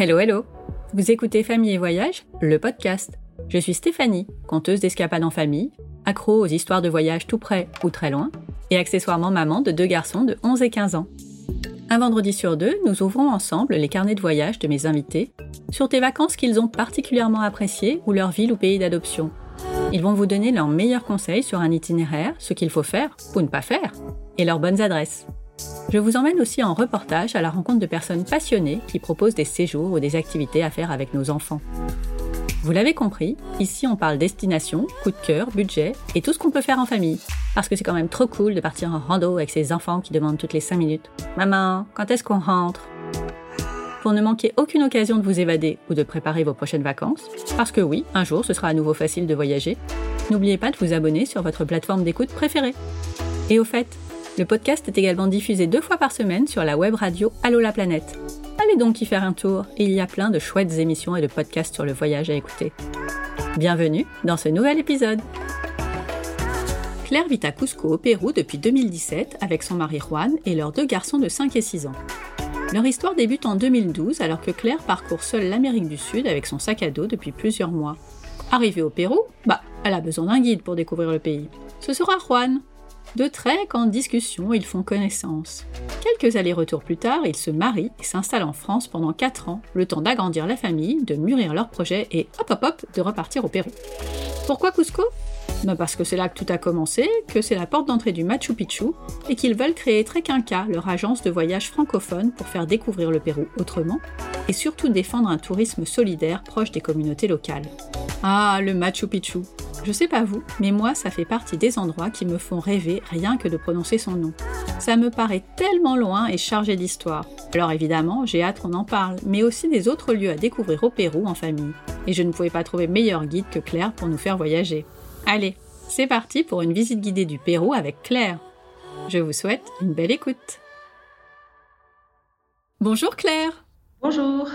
Hello, hello Vous écoutez Famille et Voyage, le podcast. Je suis Stéphanie, conteuse d'escapades en famille, accro aux histoires de voyage tout près ou très loin, et accessoirement maman de deux garçons de 11 et 15 ans. Un vendredi sur deux, nous ouvrons ensemble les carnets de voyage de mes invités sur des vacances qu'ils ont particulièrement appréciées ou leur ville ou pays d'adoption. Ils vont vous donner leurs meilleurs conseils sur un itinéraire, ce qu'il faut faire ou ne pas faire, et leurs bonnes adresses. Je vous emmène aussi en reportage à la rencontre de personnes passionnées qui proposent des séjours ou des activités à faire avec nos enfants. Vous l'avez compris, ici on parle destination, coup de cœur, budget et tout ce qu'on peut faire en famille. Parce que c'est quand même trop cool de partir en rando avec ses enfants qui demandent toutes les 5 minutes Maman, quand est-ce qu'on rentre? Pour ne manquer aucune occasion de vous évader ou de préparer vos prochaines vacances, parce que oui, un jour ce sera à nouveau facile de voyager, n'oubliez pas de vous abonner sur votre plateforme d'écoute préférée. Et au fait, le podcast est également diffusé deux fois par semaine sur la web radio Allo la planète. Allez donc y faire un tour, il y a plein de chouettes émissions et de podcasts sur le voyage à écouter. Bienvenue dans ce nouvel épisode. Claire vit à Cusco au Pérou depuis 2017 avec son mari Juan et leurs deux garçons de 5 et 6 ans. Leur histoire débute en 2012 alors que Claire parcourt seule l'Amérique du Sud avec son sac à dos depuis plusieurs mois. Arrivée au Pérou, bah, elle a besoin d'un guide pour découvrir le pays. Ce sera Juan, de trek en discussion, ils font connaissance. Quelques allers-retours plus tard, ils se marient et s'installent en France pendant 4 ans, le temps d'agrandir la famille, de mûrir leur projet et hop hop hop de repartir au Pérou. Pourquoi Cusco? Parce que c'est là que tout a commencé, que c'est la porte d'entrée du Machu Picchu et qu'ils veulent créer Trekinka, leur agence de voyage francophone pour faire découvrir le Pérou autrement et surtout défendre un tourisme solidaire proche des communautés locales. Ah, le Machu Picchu je sais pas vous, mais moi ça fait partie des endroits qui me font rêver rien que de prononcer son nom. Ça me paraît tellement loin et chargé d'histoire. Alors évidemment, j'ai hâte qu'on en parle, mais aussi des autres lieux à découvrir au Pérou en famille. Et je ne pouvais pas trouver meilleur guide que Claire pour nous faire voyager. Allez, c'est parti pour une visite guidée du Pérou avec Claire. Je vous souhaite une belle écoute. Bonjour Claire. Bonjour.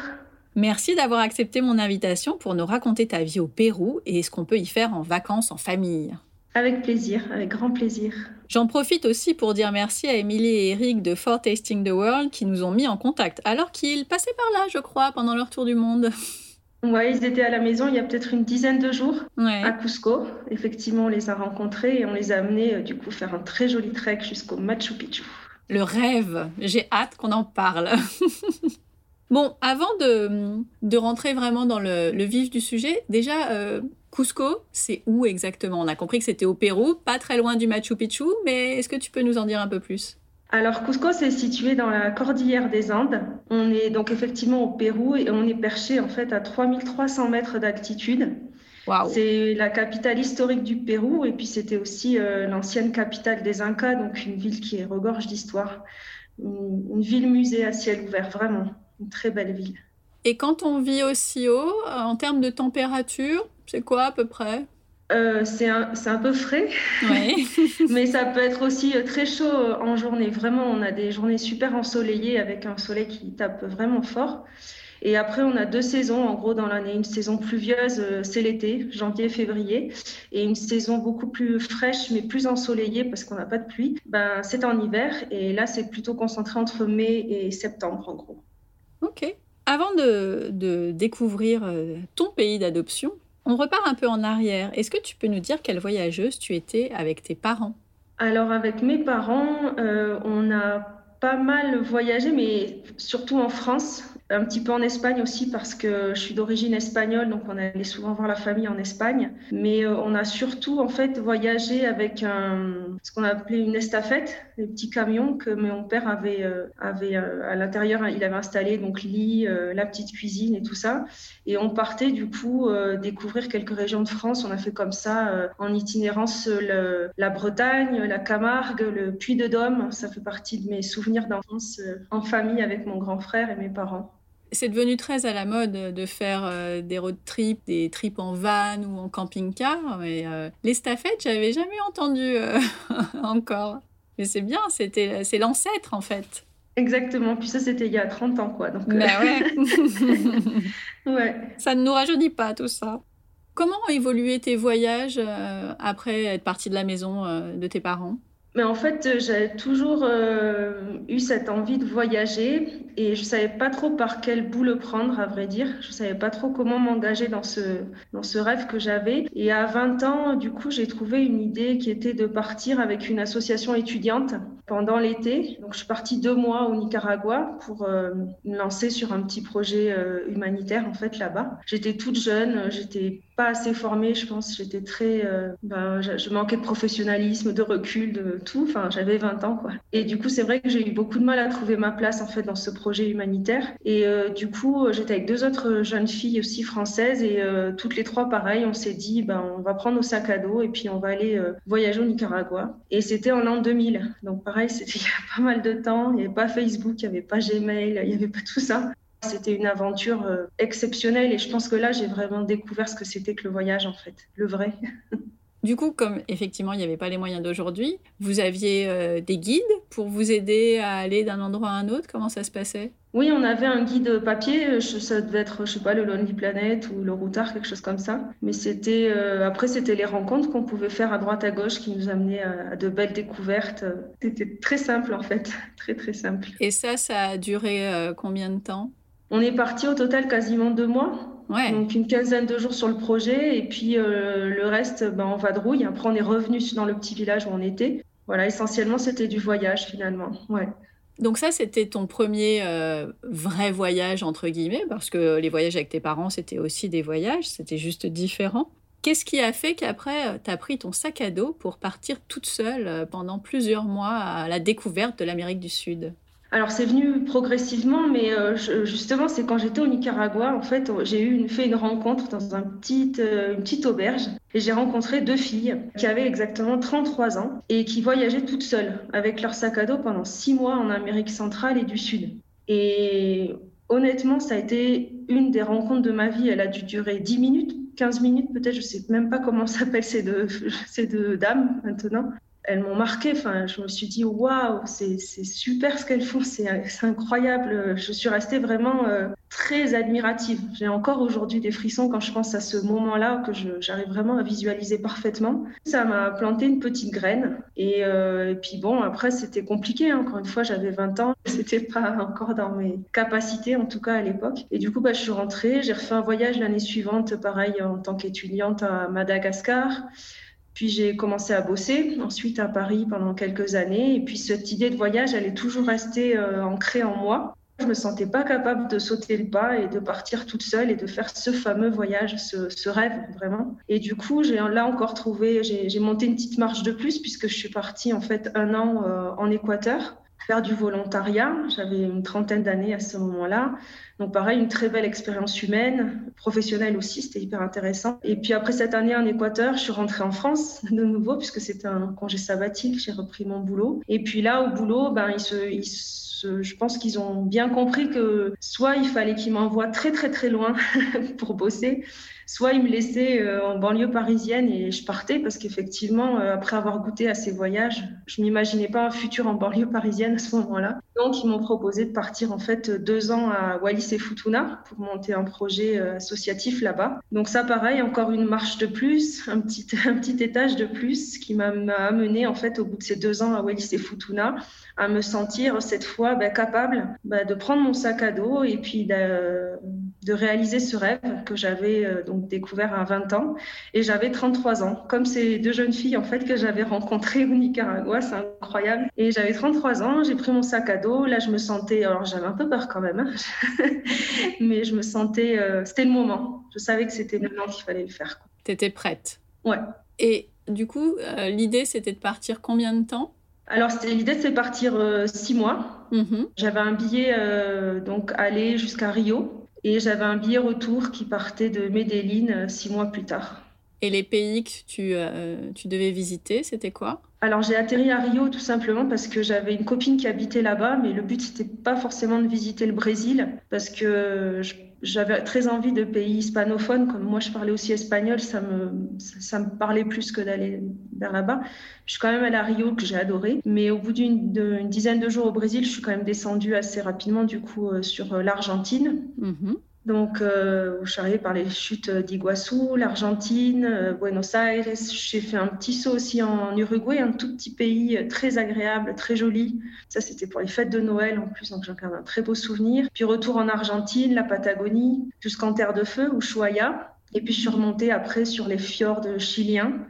Merci d'avoir accepté mon invitation pour nous raconter ta vie au Pérou et ce qu'on peut y faire en vacances en famille. Avec plaisir, avec grand plaisir. J'en profite aussi pour dire merci à Émilie et Eric de For Tasting the World qui nous ont mis en contact alors qu'ils passaient par là, je crois, pendant leur tour du monde. Ouais, ils étaient à la maison il y a peut-être une dizaine de jours à Cusco. Effectivement, on les a rencontrés et on les a amenés euh, du coup faire un très joli trek jusqu'au Machu Picchu. Le rêve, j'ai hâte qu'on en parle. Bon, avant de, rentrer vraiment dans le, vif du sujet, déjà, euh, Cusco, c'est où exactement? On a compris que c'était au Pérou, pas très loin du Machu Picchu, mais est-ce que tu peux nous en dire un peu plus? Alors, Cusco, c'est situé dans la cordillère des Andes. On est donc effectivement au Pérou et on est perché en fait à 3300 mètres d'altitude. C'est la capitale historique du Pérou et puis c'était aussi euh, l'ancienne capitale des Incas, donc une ville qui regorge d'histoire. une ville musée à ciel ouvert, vraiment une très belle ville. Et quand on vit aussi haut, euh, en termes de température, c'est quoi à peu près? Euh, c'est un, un, peu frais, mais ça peut être aussi euh, très chaud en journée. Vraiment, on a des journées super ensoleillées avec un soleil qui tape vraiment fort. Et après, on a deux saisons en gros dans l'année. Une saison pluvieuse, c'est l'été, janvier-février, et une saison beaucoup plus fraîche mais plus ensoleillée parce qu'on n'a pas de pluie. Ben, c'est en hiver, et là, c'est plutôt concentré entre mai et septembre en gros. Ok. Avant de, découvrir euh, ton pays d'adoption, on repart un peu en arrière. Est-ce que tu peux nous dire quelle voyageuse tu étais avec tes parents? Alors avec mes parents, euh, on a pas mal voyagé, mais surtout en France un petit peu en Espagne aussi parce que je suis d'origine espagnole, donc on allait souvent voir la famille en Espagne. Mais euh, on a surtout en fait voyagé avec ce qu'on appelait une estafette, des petits camions que mon père avait, euh, avait euh, à l'intérieur. Il avait installé donc lit, la petite cuisine et tout ça. Et on partait du coup découvrir quelques régions de France. On a fait comme ça en itinérance la Bretagne, la Camargue, le Puy-de-Dôme. Ça fait partie de mes souvenirs d'enfance en famille avec mon grand frère et mes parents. C'est devenu très à la mode de faire euh, des road trips, des trips en van ou en camping-car. Mais euh, les stafettes, j'avais jamais entendu euh, encore. Mais c'est bien, c'était, c'est l'ancêtre en fait. Exactement. Puis ça, c'était il y a 30 ans, quoi. Donc, bah ouais. Ça ne nous rajeunit pas, tout ça. Comment ont évolué tes voyages après être parti de la maison de tes parents? Mais en fait, j'avais toujours eu cette envie de voyager et je savais pas trop par quel bout le prendre, à vrai dire. Je savais pas trop comment m'engager dans ce, dans ce rêve que j'avais. Et à 20 ans, du coup, j'ai trouvé une idée qui était de partir avec une association étudiante pendant l'été. Donc, je suis partie deux mois au Nicaragua pour euh, me lancer sur un petit projet euh, humanitaire, en fait, là-bas. J'étais toute jeune, j'étais pas assez formée, je pense. J'étais très. Euh, ben, je manquais de professionnalisme, de recul, de tout. Enfin, j'avais 20 ans, quoi. Et du coup, c'est vrai que j'ai eu beaucoup de mal à trouver ma place, en fait, dans ce projet humanitaire. Et euh, du coup, j'étais avec deux autres jeunes filles aussi françaises et euh, toutes les trois, pareil, on s'est dit, ben, on va prendre nos sacs à dos et puis on va aller voyager au Nicaragua. Et c'était en l'an 2000. Donc, pareil, c'était il y a pas mal de temps. Il n'y avait pas Facebook, il n'y avait pas Gmail, il n'y avait pas tout ça. C'était une aventure euh, exceptionnelle et je pense que là, j'ai vraiment découvert ce que c'était que le voyage, en fait, le vrai. Du coup, comme effectivement, il n'y avait pas les moyens d'aujourd'hui, vous aviez euh, des guides pour vous aider à aller d'un endroit à un autre? Comment ça se passait? Oui, on avait un guide papier. Ça devait être, je sais pas, le Lonely Planet ou le Routard, quelque chose comme ça. Mais c'était, euh, après, c'était les rencontres qu'on pouvait faire à droite à gauche qui nous amenaient à, de belles découvertes. C'était très simple, en fait. Très, très simple. Et ça, ça a duré combien de temps? On est parti au total quasiment deux mois. Donc une quinzaine de jours sur le projet et puis euh, le reste ben, en vadrouille. Après on est revenu dans le petit village où on était. Voilà, essentiellement c'était du voyage finalement. Ouais. Donc ça c'était ton premier euh, vrai voyage entre guillemets parce que les voyages avec tes parents c'était aussi des voyages, c'était juste différent. Qu'est-ce qui a fait qu'après, euh, tu as pris ton sac à dos pour partir toute seule pendant plusieurs mois à la découverte de l'Amérique du Sud? Alors c'est venu progressivement, mais euh, justement c'est quand j'étais au Nicaragua, en fait, j'ai eu fait une rencontre dans euh, une petite auberge et j'ai rencontré deux filles qui avaient exactement 33 ans et qui voyageaient toutes seules avec leur sac à dos pendant six mois en Amérique centrale et du Sud. Et honnêtement, ça a été une des rencontres de ma vie. Elle a dû durer 10 minutes, 15 minutes peut-être, je sais même pas comment s'appellent ces deux, ces deux dames maintenant elles m'ont marqué. Enfin, je me suis dit, waouh, c'est super ce qu'elles font, c'est incroyable. Je suis restée vraiment euh, très admirative. J'ai encore aujourd'hui des frissons quand je pense à ce moment-là que j'arrive vraiment à visualiser parfaitement. Ça m'a planté une petite graine. Et, euh, puis bon, après, c'était compliqué. Encore une fois, j'avais 20 ans. C'était pas encore dans mes capacités, en tout cas à l'époque. Et du coup, bah, je suis rentrée. J'ai refait un voyage l'année suivante, pareil, en tant qu'étudiante à Madagascar. Puis j'ai commencé à bosser ensuite à Paris pendant quelques années. Et puis cette idée de voyage, elle est toujours restée euh, ancrée en moi. Je me sentais pas capable de sauter le pas et de partir toute seule et de faire ce fameux voyage, ce, rêve vraiment. Et du coup, j'ai là encore trouvé, j'ai monté une petite marche de plus puisque je suis partie en fait un an euh, en Équateur faire du volontariat. J'avais une trentaine d'années à ce moment-là. Donc pareil, une très belle expérience humaine, professionnelle aussi, c'était hyper intéressant. Et puis après cette année en Équateur, je suis rentrée en France de nouveau puisque c'était un congé sabbatique, j'ai repris mon boulot. Et puis là, au boulot, ben, ils se, je pense qu'ils ont bien compris que soit il fallait qu'ils m'envoient très très très loin pour bosser, soit ils me laissaient euh, en banlieue parisienne et je partais parce qu'effectivement, euh, après avoir goûté à ces voyages, je m'imaginais pas un futur en banlieue parisienne à ce moment-là. Donc, ils m'ont proposé de partir en fait deux ans à Wallis et Futuna pour monter un projet euh, associatif là-bas. Donc ça, pareil, encore une marche de plus, un petit, un petit étage de plus qui m'a amené en fait au bout de ces deux ans à Wallis et Futuna à me sentir cette fois bah, capable bah, de prendre mon sac à dos et puis de, de réaliser ce rêve que j'avais euh, donc découvert à 20 ans. Et j'avais 33 ans. Comme ces deux jeunes filles en fait que j'avais rencontrées au Nicaragua c'est incroyable. Et j'avais 33 ans j'ai pris mon sac à dos. Là je me sentais alors j'avais un peu peur quand même hein. mais je me sentais euh, c'était le moment. Je savais que c'était maintenant qu'il fallait le faire tu étais prête. Ouais. Et du coup euh, l'idée c'était de partir combien de temps? Alors, l'idée, c'est partir six mois. Mm-hmm. J'avais un billet, donc, aller jusqu'à Rio. Et j'avais un billet retour qui partait de Medellin euh, six mois plus tard. Et les pays que tu, euh, tu devais visiter, c'était quoi? Alors j'ai atterri à Rio tout simplement parce que j'avais une copine qui habitait là-bas, mais le but c'était pas forcément de visiter le Brésil parce que j'avais très envie de pays hispanophones. Comme moi je parlais aussi espagnol, ça me, ça, me parlait plus que d'aller vers là-bas. Je suis quand même allée à Rio que j'ai adoré, mais au bout d'une dizaine de jours au Brésil, je suis quand même descendue assez rapidement du coup euh, sur l'Argentine. Mm-hmm. Donc, euh, suis arrivée par les chutes d'Iguassou, l'Argentine, euh, Buenos Aires. J'ai fait un petit saut aussi en Uruguay, un tout petit pays très agréable, très joli. Ça, c'était pour les fêtes de Noël en plus, donc quand même un très beau souvenir. Puis retour en Argentine, la Patagonie, jusqu'en Terre de Feu, Ushuaia. Et puis je suis remontée après sur les fjords chiliens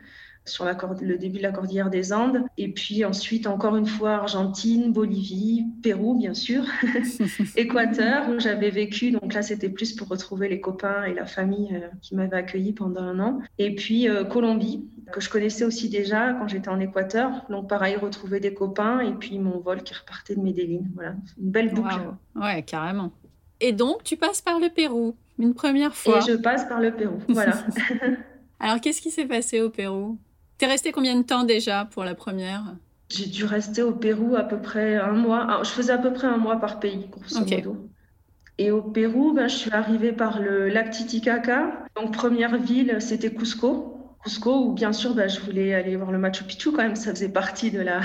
sur la, le début de la cordillère des Andes. Et puis ensuite, encore une fois, Argentine, Bolivie, Pérou, bien sûr, Équateur, où j'avais vécu. Donc là, c'était plus pour retrouver les copains et la famille euh, qui m'avaient accueilli pendant un an. Et puis euh, Colombie, que je connaissais aussi déjà quand j'étais en Équateur. Donc pareil, retrouver des copains et puis mon vol qui repartait de Medellin. Voilà, une belle boucle. Ouais, carrément. Et donc, tu passes par le Pérou, une première fois. Et je passe par le Pérou, voilà. Alors, qu'est-ce qui s'est passé au Pérou? T'es resté combien de temps déjà pour la première? J'ai dû rester au Pérou à peu près un mois. Ah, je faisais à peu près un mois par pays, grosso modo. Et au Pérou, ben, je suis arrivée par le lac Titicaca. Donc, première ville, c'était Cusco. Cusco, où bien sûr, bah, je voulais aller voir le Machu Picchu quand même, ça faisait partie de la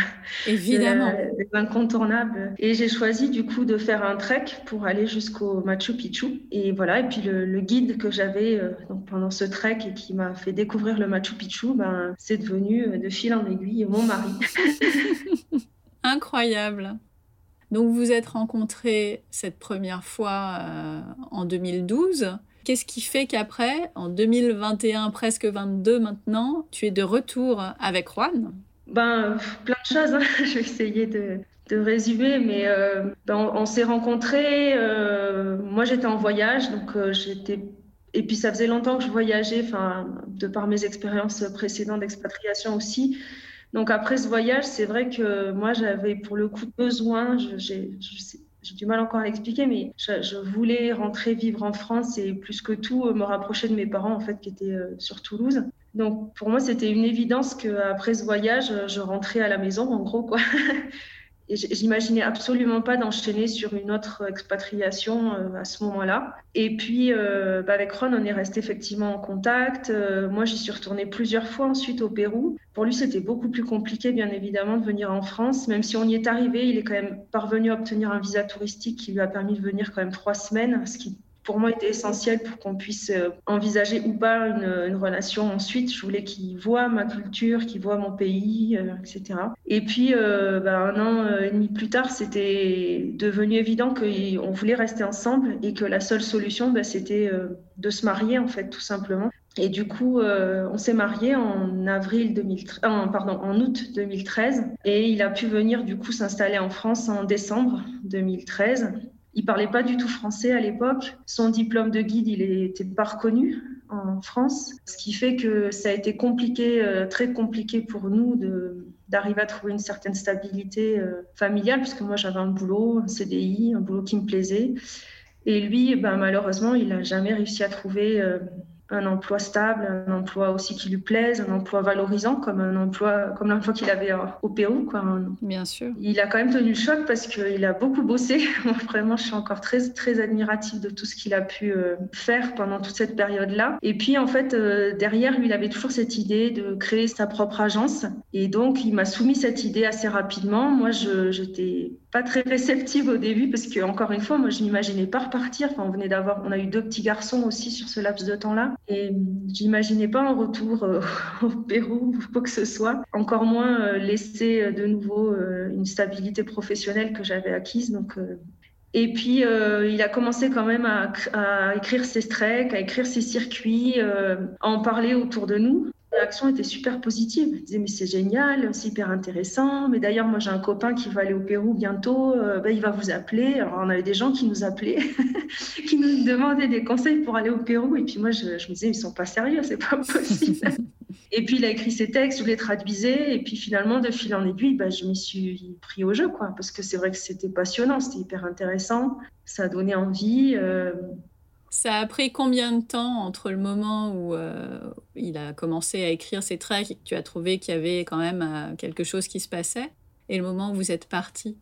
évidemment incontournable. Et j'ai choisi du coup de faire un trek pour aller jusqu'au Machu Picchu. Et voilà, et puis le, guide que j'avais euh, donc pendant ce trek et qui m'a fait découvrir le Machu Picchu, ben, c'est devenu euh, de fil en aiguille mon mari. Incroyable. Donc vous êtes rencontrés cette première fois euh, en 2012. Qu'est-ce qui fait qu'après, en 2021, presque 22 maintenant, tu es de retour avec Juan? Ben, plein de choses. Hein. Je vais essayer de, résumer, mais euh, ben, on, s'est rencontrés. Euh, moi, j'étais en voyage, donc euh, j'étais. Et puis, ça faisait longtemps que je voyageais, enfin, de par mes expériences précédentes d'expatriation aussi. Donc, après ce voyage, c'est vrai que moi, j'avais pour le coup besoin, je, je sais, j'ai du mal encore à l'expliquer, mais je, voulais rentrer vivre en France et plus que tout me rapprocher de mes parents en fait qui étaient euh, sur Toulouse. Donc pour moi c'était une évidence qu'après ce voyage je rentrais à la maison en gros quoi. J'imaginais absolument pas d'enchaîner sur une autre expatriation euh, à ce moment-là. Et puis, euh, bah, avec Ron, on est resté effectivement en contact. Euh, moi, j'y suis retournée plusieurs fois ensuite au Pérou. Pour lui, c'était beaucoup plus compliqué, bien évidemment, de venir en France. Même si on y est arrivé, il est quand même parvenu à obtenir un visa touristique qui lui a permis de venir quand même trois semaines, ce qui pour moi était essentiel pour qu'on puisse euh, envisager ou pas une, relation ensuite. Je voulais qu'il voit ma culture, qu'il voit mon pays, euh, etc. Et puis, euh, bah, un an et demi plus tard, c'était devenu évident qu'on voulait rester ensemble et que la seule solution, bah, c'était de se marier, en fait, tout simplement. Et du coup, on s'est marié en avril 2013, pardon, en août 2013, et il a pu venir du coup s'installer en France en décembre 2013. Il parlait pas du tout français à l'époque. Son diplôme de guide, il n'était pas reconnu en France, ce qui fait que ça a été compliqué, euh, très compliqué pour nous d'arriver à trouver une certaine stabilité euh, familiale, puisque moi j'avais un boulot, un CDI, un boulot qui me plaisait. Et lui, ben, malheureusement, il n'a jamais réussi à trouver euh, un emploi stable, un emploi aussi qui lui plaise, un emploi valorisant comme un emploi comme l'emploi qu'il avait au Pérou quoi. Bien sûr. Il a quand même tenu le choc parce qu'il a beaucoup bossé. Vraiment, je suis encore très très admirative de tout ce qu'il a pu euh, faire pendant toute cette période-là. Et puis en fait euh, derrière lui, il avait toujours cette idée de créer sa propre agence et donc il m'a soumis cette idée assez rapidement. Moi, je j'étais pas très réceptive au début parce que encore une fois, moi je n'imaginais pas repartir. Enfin, on venait d'avoir, on a eu deux petits garçons aussi sur ce laps de temps-là. Et j'imaginais pas un retour euh, au Pérou ou quoi que ce soit, encore moins euh, laisser euh, de nouveau une stabilité professionnelle que j'avais acquise. Donc, et puis, il a commencé quand même à, à, écrire ses treks, à écrire ses circuits, à en parler autour de nous. La réaction était super positive. Il disait mais c'est génial, c'est hyper intéressant. Mais d'ailleurs moi j'ai un copain qui va aller au Pérou bientôt, ben, il va vous appeler. Alors on avait des gens qui nous appelaient, qui nous demandaient des conseils pour aller au Pérou. Et puis moi je, me disais ils sont pas sérieux, c'est pas possible. et puis il a écrit ses textes, je les traduisais. Et puis finalement de fil en aiguille, ben, je m'y suis pris au jeu quoi, parce que c'est vrai que c'était passionnant, c'était hyper intéressant, ça a donné envie. Euh, ça a pris combien de temps entre le moment où euh, il a commencé à écrire ses tracks et que tu as trouvé qu'il y avait quand même euh, quelque chose qui se passait et le moment où vous êtes parti?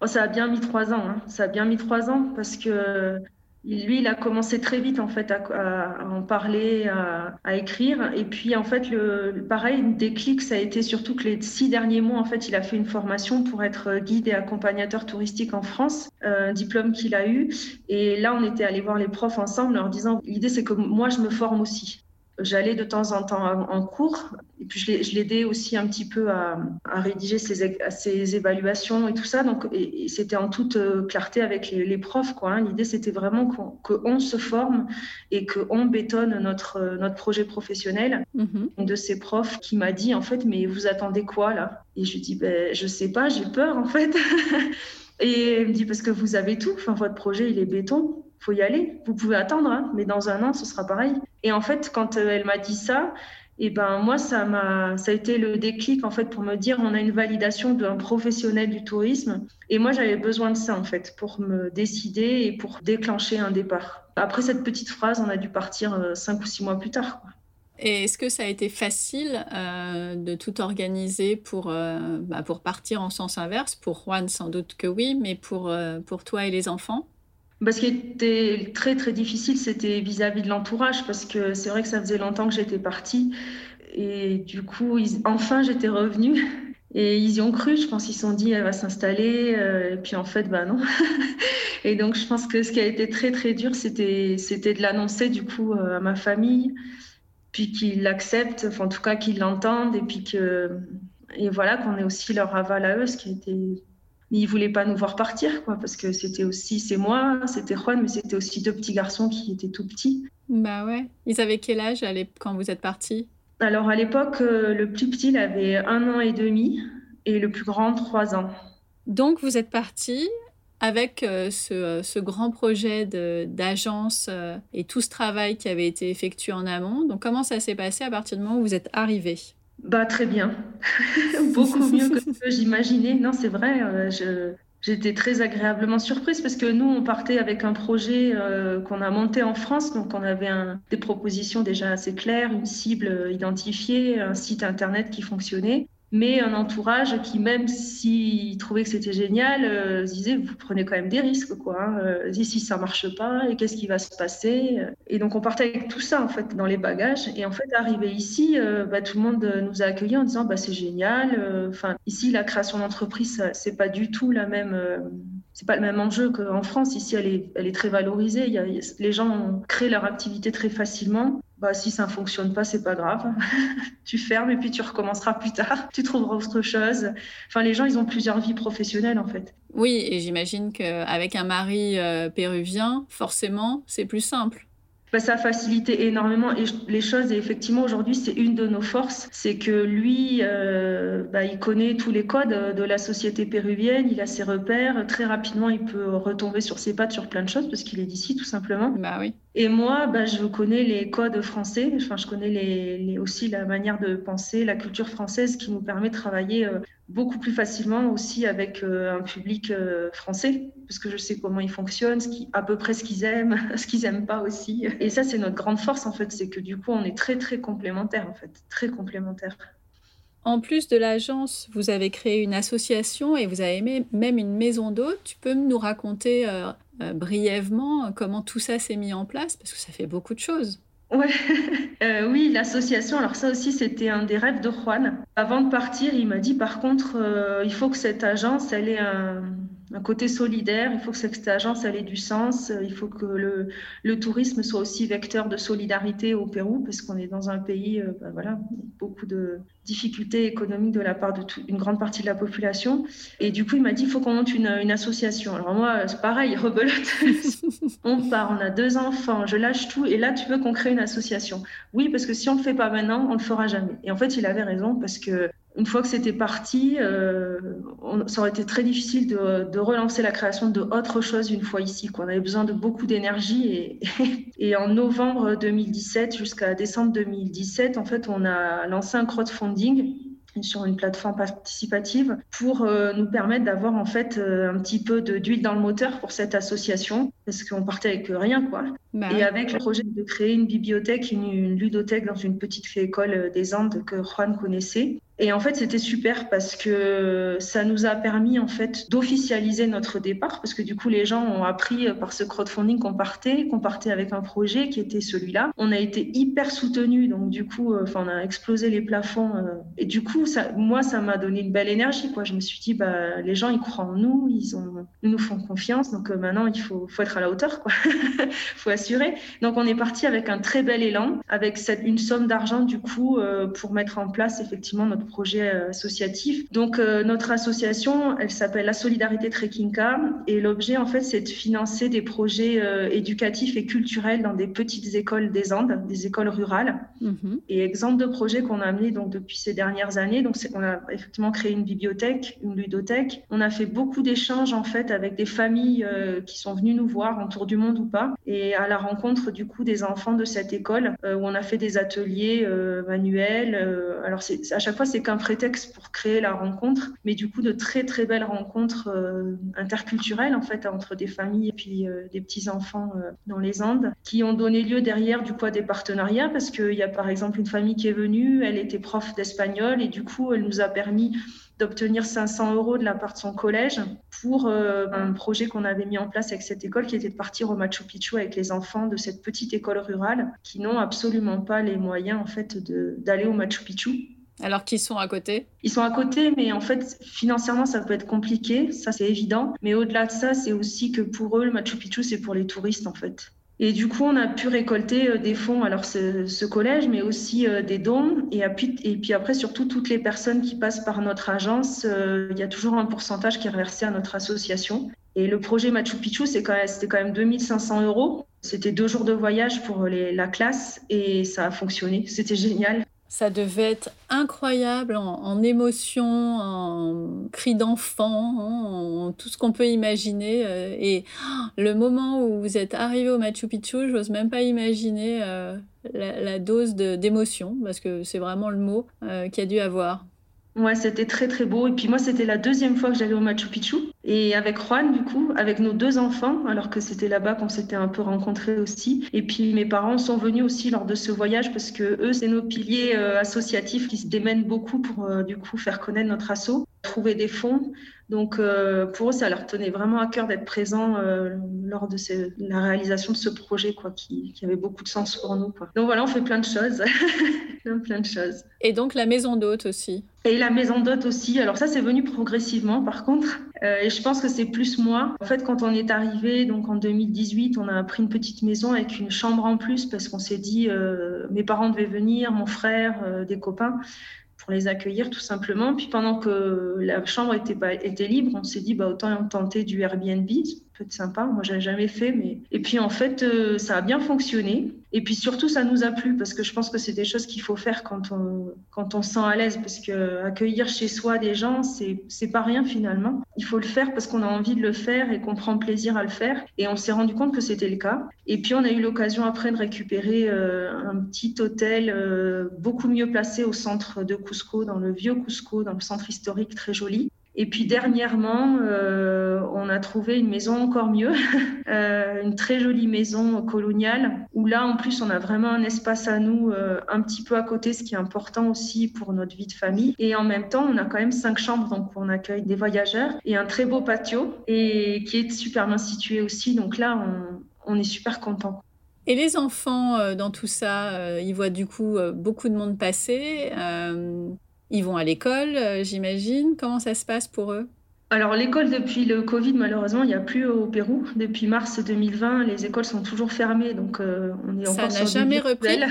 Oh, Ça a bien mis trois ans. Hein. Ça a bien mis trois ans parce que Lui, il a commencé très vite en fait à, en parler, à, écrire. Et puis en fait, le, pareil, déclic, ça a été surtout que les six derniers mois, en fait, il a fait une formation pour être guide et accompagnateur touristique en France, un diplôme qu'il a eu. Et là, on était allé voir les profs ensemble, en leur disant l'idée, c'est que moi, je me forme aussi. J'allais de temps en temps en cours et puis je l'aidais aussi un petit peu à, rédiger ses, évaluations et tout ça. Donc c'était en toute euh, clarté avec les, profs. Quoi, hein. L'idée c'était vraiment qu'on se forme et qu'on bétonne notre, notre projet professionnel. Mm-hmm. De ces profs qui m'a dit en fait mais vous attendez quoi là? Et je lui dis ben, je sais pas, j'ai peur en fait. et elle me dit parce que vous avez tout. Enfin votre projet il est béton faut y aller. Vous pouvez attendre, hein, mais dans un an, ce sera pareil. Et en fait, quand euh, elle m'a dit ça, et eh ben moi, ça m'a, ça a été le déclic en fait pour me dire, on a une validation d'un professionnel du tourisme. Et moi, j'avais besoin de ça en fait pour me décider et pour déclencher un départ. Après cette petite phrase, on a dû partir euh, cinq ou six mois plus tard. Et est-ce que ça a été facile euh, de tout organiser pour, bah, pour partir en sens inverse? Pour Juan, sans doute que oui, mais pour, pour toi et les enfants? Ce qui était très très difficile, c'était vis-à-vis de l'entourage, parce que c'est vrai que ça faisait longtemps que j'étais partie. Et du coup, enfin, j'étais revenue. Et ils y ont cru, je pense qu'ils se sont dit, elle va s'installer. Euh, et puis en fait, bah non. et donc, je pense que ce qui a été très très dur, c'était, c'était de l'annoncer du coup euh, à ma famille, puis qu'ils l'acceptent, enfin en tout cas qu'ils l'entendent, et puis que. Et voilà, qu'on ait aussi leur aval à eux, ce qui a été mais ils voulaient pas nous voir partir, quoi, parce que c'était aussi, c'est moi, c'était Juan, mais c'était aussi deux petits garçons qui étaient tout petits. Bah ouais. Ils avaient quel âge quand vous êtes partis? Alors à l'époque, euh, le plus petit, il avait un an et demi, et le plus grand, trois ans. Donc vous êtes partis avec euh, ce, ce, grand projet d'agence euh, et tout ce travail qui avait été effectué en amont. Donc comment ça s'est passé à partir du moment où vous êtes arrivés? Bah, très bien. Beaucoup mieux que ce que j'imaginais. Non, c'est vrai. Euh, j'étais très agréablement surprise parce que nous, on partait avec un projet euh, qu'on a monté en France. Donc, on avait des propositions déjà assez claires, une cible identifiée, un site internet qui fonctionnait mais un entourage qui, même s'il trouvait que c'était génial, euh, disait vous prenez quand même des risques, quoi. Hein. Euh, si ça marche pas, et qu'est-ce qui va se passer? Et donc on partait avec tout ça en fait dans les bagages. Et en fait, arrivé ici, euh, bah, tout le monde nous a accueillis en disant bah c'est génial. Enfin, ici la création d'entreprise, c'est pas du tout la même. C'est pas le même enjeu qu'en France. Ici, elle est, elle est très valorisée. Il y a, les gens créent leur activité très facilement bah, si ça ne fonctionne pas, c'est pas grave. tu fermes et puis tu recommenceras plus tard. Tu trouveras autre chose. Enfin, les gens, ils ont plusieurs vies professionnelles, en fait. Oui, et j'imagine qu'avec un mari euh, péruvien, forcément, c'est plus simple. Bah, ça a facilité énormément les choses. Et effectivement, aujourd'hui, c'est une de nos forces. C'est que lui, euh, bah, il connaît tous les codes de la société péruvienne, il a ses repères. Très rapidement, il peut retomber sur ses pattes sur plein de choses parce qu'il est d'ici, tout simplement. Bah oui. Et moi, bah, je connais les codes français, enfin, je connais les, aussi la manière de penser, la culture française qui nous permet de travailler euh, beaucoup plus facilement aussi avec euh, un public euh, français, parce que je sais comment ils fonctionnent, à peu près ce qu'ils aiment, ce qu'ils n'aiment pas aussi. Et ça, c'est notre grande force, en fait, c'est que du coup, on est très, très complémentaires, en fait, très complémentaires. En plus de l'agence, vous avez créé une association et vous avez même une maison d'hôtes. Tu peux nous raconter euh, brièvement comment tout ça s'est mis en place Parce que ça fait beaucoup de choses. Ouais. Euh, oui, l'association, alors ça aussi, c'était un des rêves de Juan. Avant de partir, il m'a dit, par contre, euh, il faut que cette agence, elle ait un, un côté solidaire, il faut que cette agence ait du sens, il faut que le, le, tourisme soit aussi vecteur de solidarité au Pérou, parce qu'on est dans un pays, euh, bah voilà, beaucoup de difficultés économiques de la part de une grande partie de la population. Et du coup, il m'a dit, il faut qu'on monte une, une, association. Alors moi, c'est pareil, rebelote. on part, on a deux enfants, je lâche tout, et là, tu veux qu'on crée une association. Oui, parce que si on ne le fait pas maintenant, on ne le fera jamais. Et en fait, il avait raison, parce que une fois que c'était parti, euh, ça aurait été très difficile de, relancer la création de autre chose une fois ici. On avait besoin de beaucoup d'énergie et, et, en novembre 2017 jusqu'à décembre 2017, en fait, on a lancé un crowdfunding sur une plateforme participative pour euh, nous permettre d'avoir en fait euh, un petit peu d'huile dans le moteur pour cette association parce qu'on partait avec rien quoi. Bah et avec le projet de créer une bibliothèque, une, ludothèque dans une petite école des Andes que Juan connaissait. Et en fait, c'était super parce que ça nous a permis en fait d'officialiser notre départ parce que du coup, les gens ont appris par ce crowdfunding qu'on partait, qu'on partait avec un projet qui était celui-là. On a été hyper soutenus, donc du coup, euh, enfin, on a explosé les plafonds. Euh, et du coup, ça, moi, ça m'a donné une belle énergie. Quoi. Je me suis dit, bah, les gens, ils croient en nous, ils, ont, nous font confiance. Donc euh, maintenant, il faut, faut être à la hauteur, quoi. faut assurer. Donc on est parti avec un très bel élan, avec cette, une somme d'argent du coup pour mettre en place effectivement notre projet associatif. Donc notre association, elle s'appelle la Solidarité Trekkinga et l'objet en fait, c'est de financer des projets éducatifs et culturels dans des petites écoles des Andes, des écoles rurales. Mhm. Et exemple de projet qu'on a amené donc depuis ces dernières années, donc on a effectivement créé une bibliothèque, une ludothèque. On a fait beaucoup d'échanges en fait avec des familles euh, qui sont venues nous voir en tour du monde ou pas, et à la rencontre du coup des enfants de cette école euh, où on a fait des ateliers euh, manuels. alors à chaque fois c'est qu'un prétexte pour créer la rencontre, mais du coup de très très belles rencontres interculturelles en fait entre des familles et puis des petits enfants dans les Andes qui ont donné lieu derrière du coup à des partenariats parce qu'il y a par exemple une famille qui est venue, elle était prof d'espagnol et du coup elle nous a permis d'obtenir 500 euros de la part de son collège pour euh, un projet qu'on avait mis en place avec cette école qui était de partir au Machu Picchu avec les enfants de cette petite école rurale qui n'ont absolument pas les moyens en fait d'aller au Machu Picchu. Alors qu'ils sont à côté? Ils sont à côté, mais en fait, financièrement, ça peut être compliqué, ça c'est évident. Mais au-delà de ça, c'est aussi que pour eux, le Machu Picchu, c'est pour les touristes en fait. Et du coup, on a pu récolter euh, des fonds, alors ce, collège, mais aussi euh, des dons. Et, puis après, surtout, toutes les personnes qui passent par notre agence, euh, il y a toujours un pourcentage qui est reversé à notre association. Et le projet Machu Picchu, c'était quand, quand même 2500 euros. C'était deux jours de voyage pour la classe et ça a fonctionné. C'était génial. Ça devait être incroyable en, émotion, en cris d'enfant, en tout ce qu'on peut imaginer. Euh, et le moment où vous êtes arrivé au Machu Picchu, j'ose même pas imaginer euh, la, dose d'émotion, parce que c'est vraiment le mot euh, qu'il a dû avoir. Ouais, c'était très très beau. Et puis moi, c'était la deuxième fois que j'allais au Machu Picchu. Et avec Juan, du coup, avec nos deux enfants, alors que c'était là-bas qu'on s'était un peu rencontrés aussi. Et puis mes parents sont venus aussi lors de ce voyage parce que eux, c'est nos piliers euh, associatifs qui se démènent beaucoup pour euh, du coup faire connaître notre asso, trouver des fonds. Donc euh, pour eux, ça leur tenait vraiment à cœur d'être présents lors de la réalisation de ce projet, quoi, qui, qui, avait beaucoup de sens pour nous. Quoi. Donc voilà, on fait plein de choses, plein, plein de choses. Et donc la maison d'hôte aussi. Et la maison d'hôte aussi. Alors ça, c'est venu progressivement, par contre. Euh, et je pense que c'est plus moi. En fait, quand on est arrivé, donc en 2018, on a pris une petite maison avec une chambre en plus parce qu'on s'est dit, euh, mes parents devaient venir, mon frère, euh, des copains pour les accueillir tout simplement. Puis pendant que la chambre était, était libre, on s'est dit bah, autant tenter du Airbnb, peut être sympa. Moi, j'avais jamais fait, mais et puis en fait, ça a bien fonctionné. Et puis surtout, ça nous a plu parce que je pense que c'est des choses qu'il faut faire quand on, quand on se sent à l'aise parce que accueillir chez soi des gens, c'est, c'est pas rien finalement. Il faut le faire parce qu'on a envie de le faire et qu'on prend plaisir à le faire. Et on s'est rendu compte que c'était le cas. Et puis on a eu l'occasion après de récupérer euh, un petit hôtel euh, beaucoup mieux placé au centre de Cusco, dans le vieux Cusco, dans le centre historique très joli. Et puis dernièrement, euh, on a trouvé une maison encore mieux, euh, une très jolie maison coloniale, où là, en plus, on a vraiment un espace à nous euh, un petit peu à côté, ce qui est important aussi pour notre vie de famille. Et en même temps, on a quand même cinq chambres, donc on accueille des voyageurs, et un très beau patio, et qui est super bien situé aussi. Donc là, on, on est super content. Et les enfants dans tout ça, ils voient du coup beaucoup de monde passer. Ils vont à l'école, euh, j'imagine. Comment ça se passe pour eux? Alors l'école depuis le Covid malheureusement il n'y a plus au Pérou. Depuis mars 2020 les écoles sont toujours fermées. Donc euh, on est encore ça n'a jamais repris?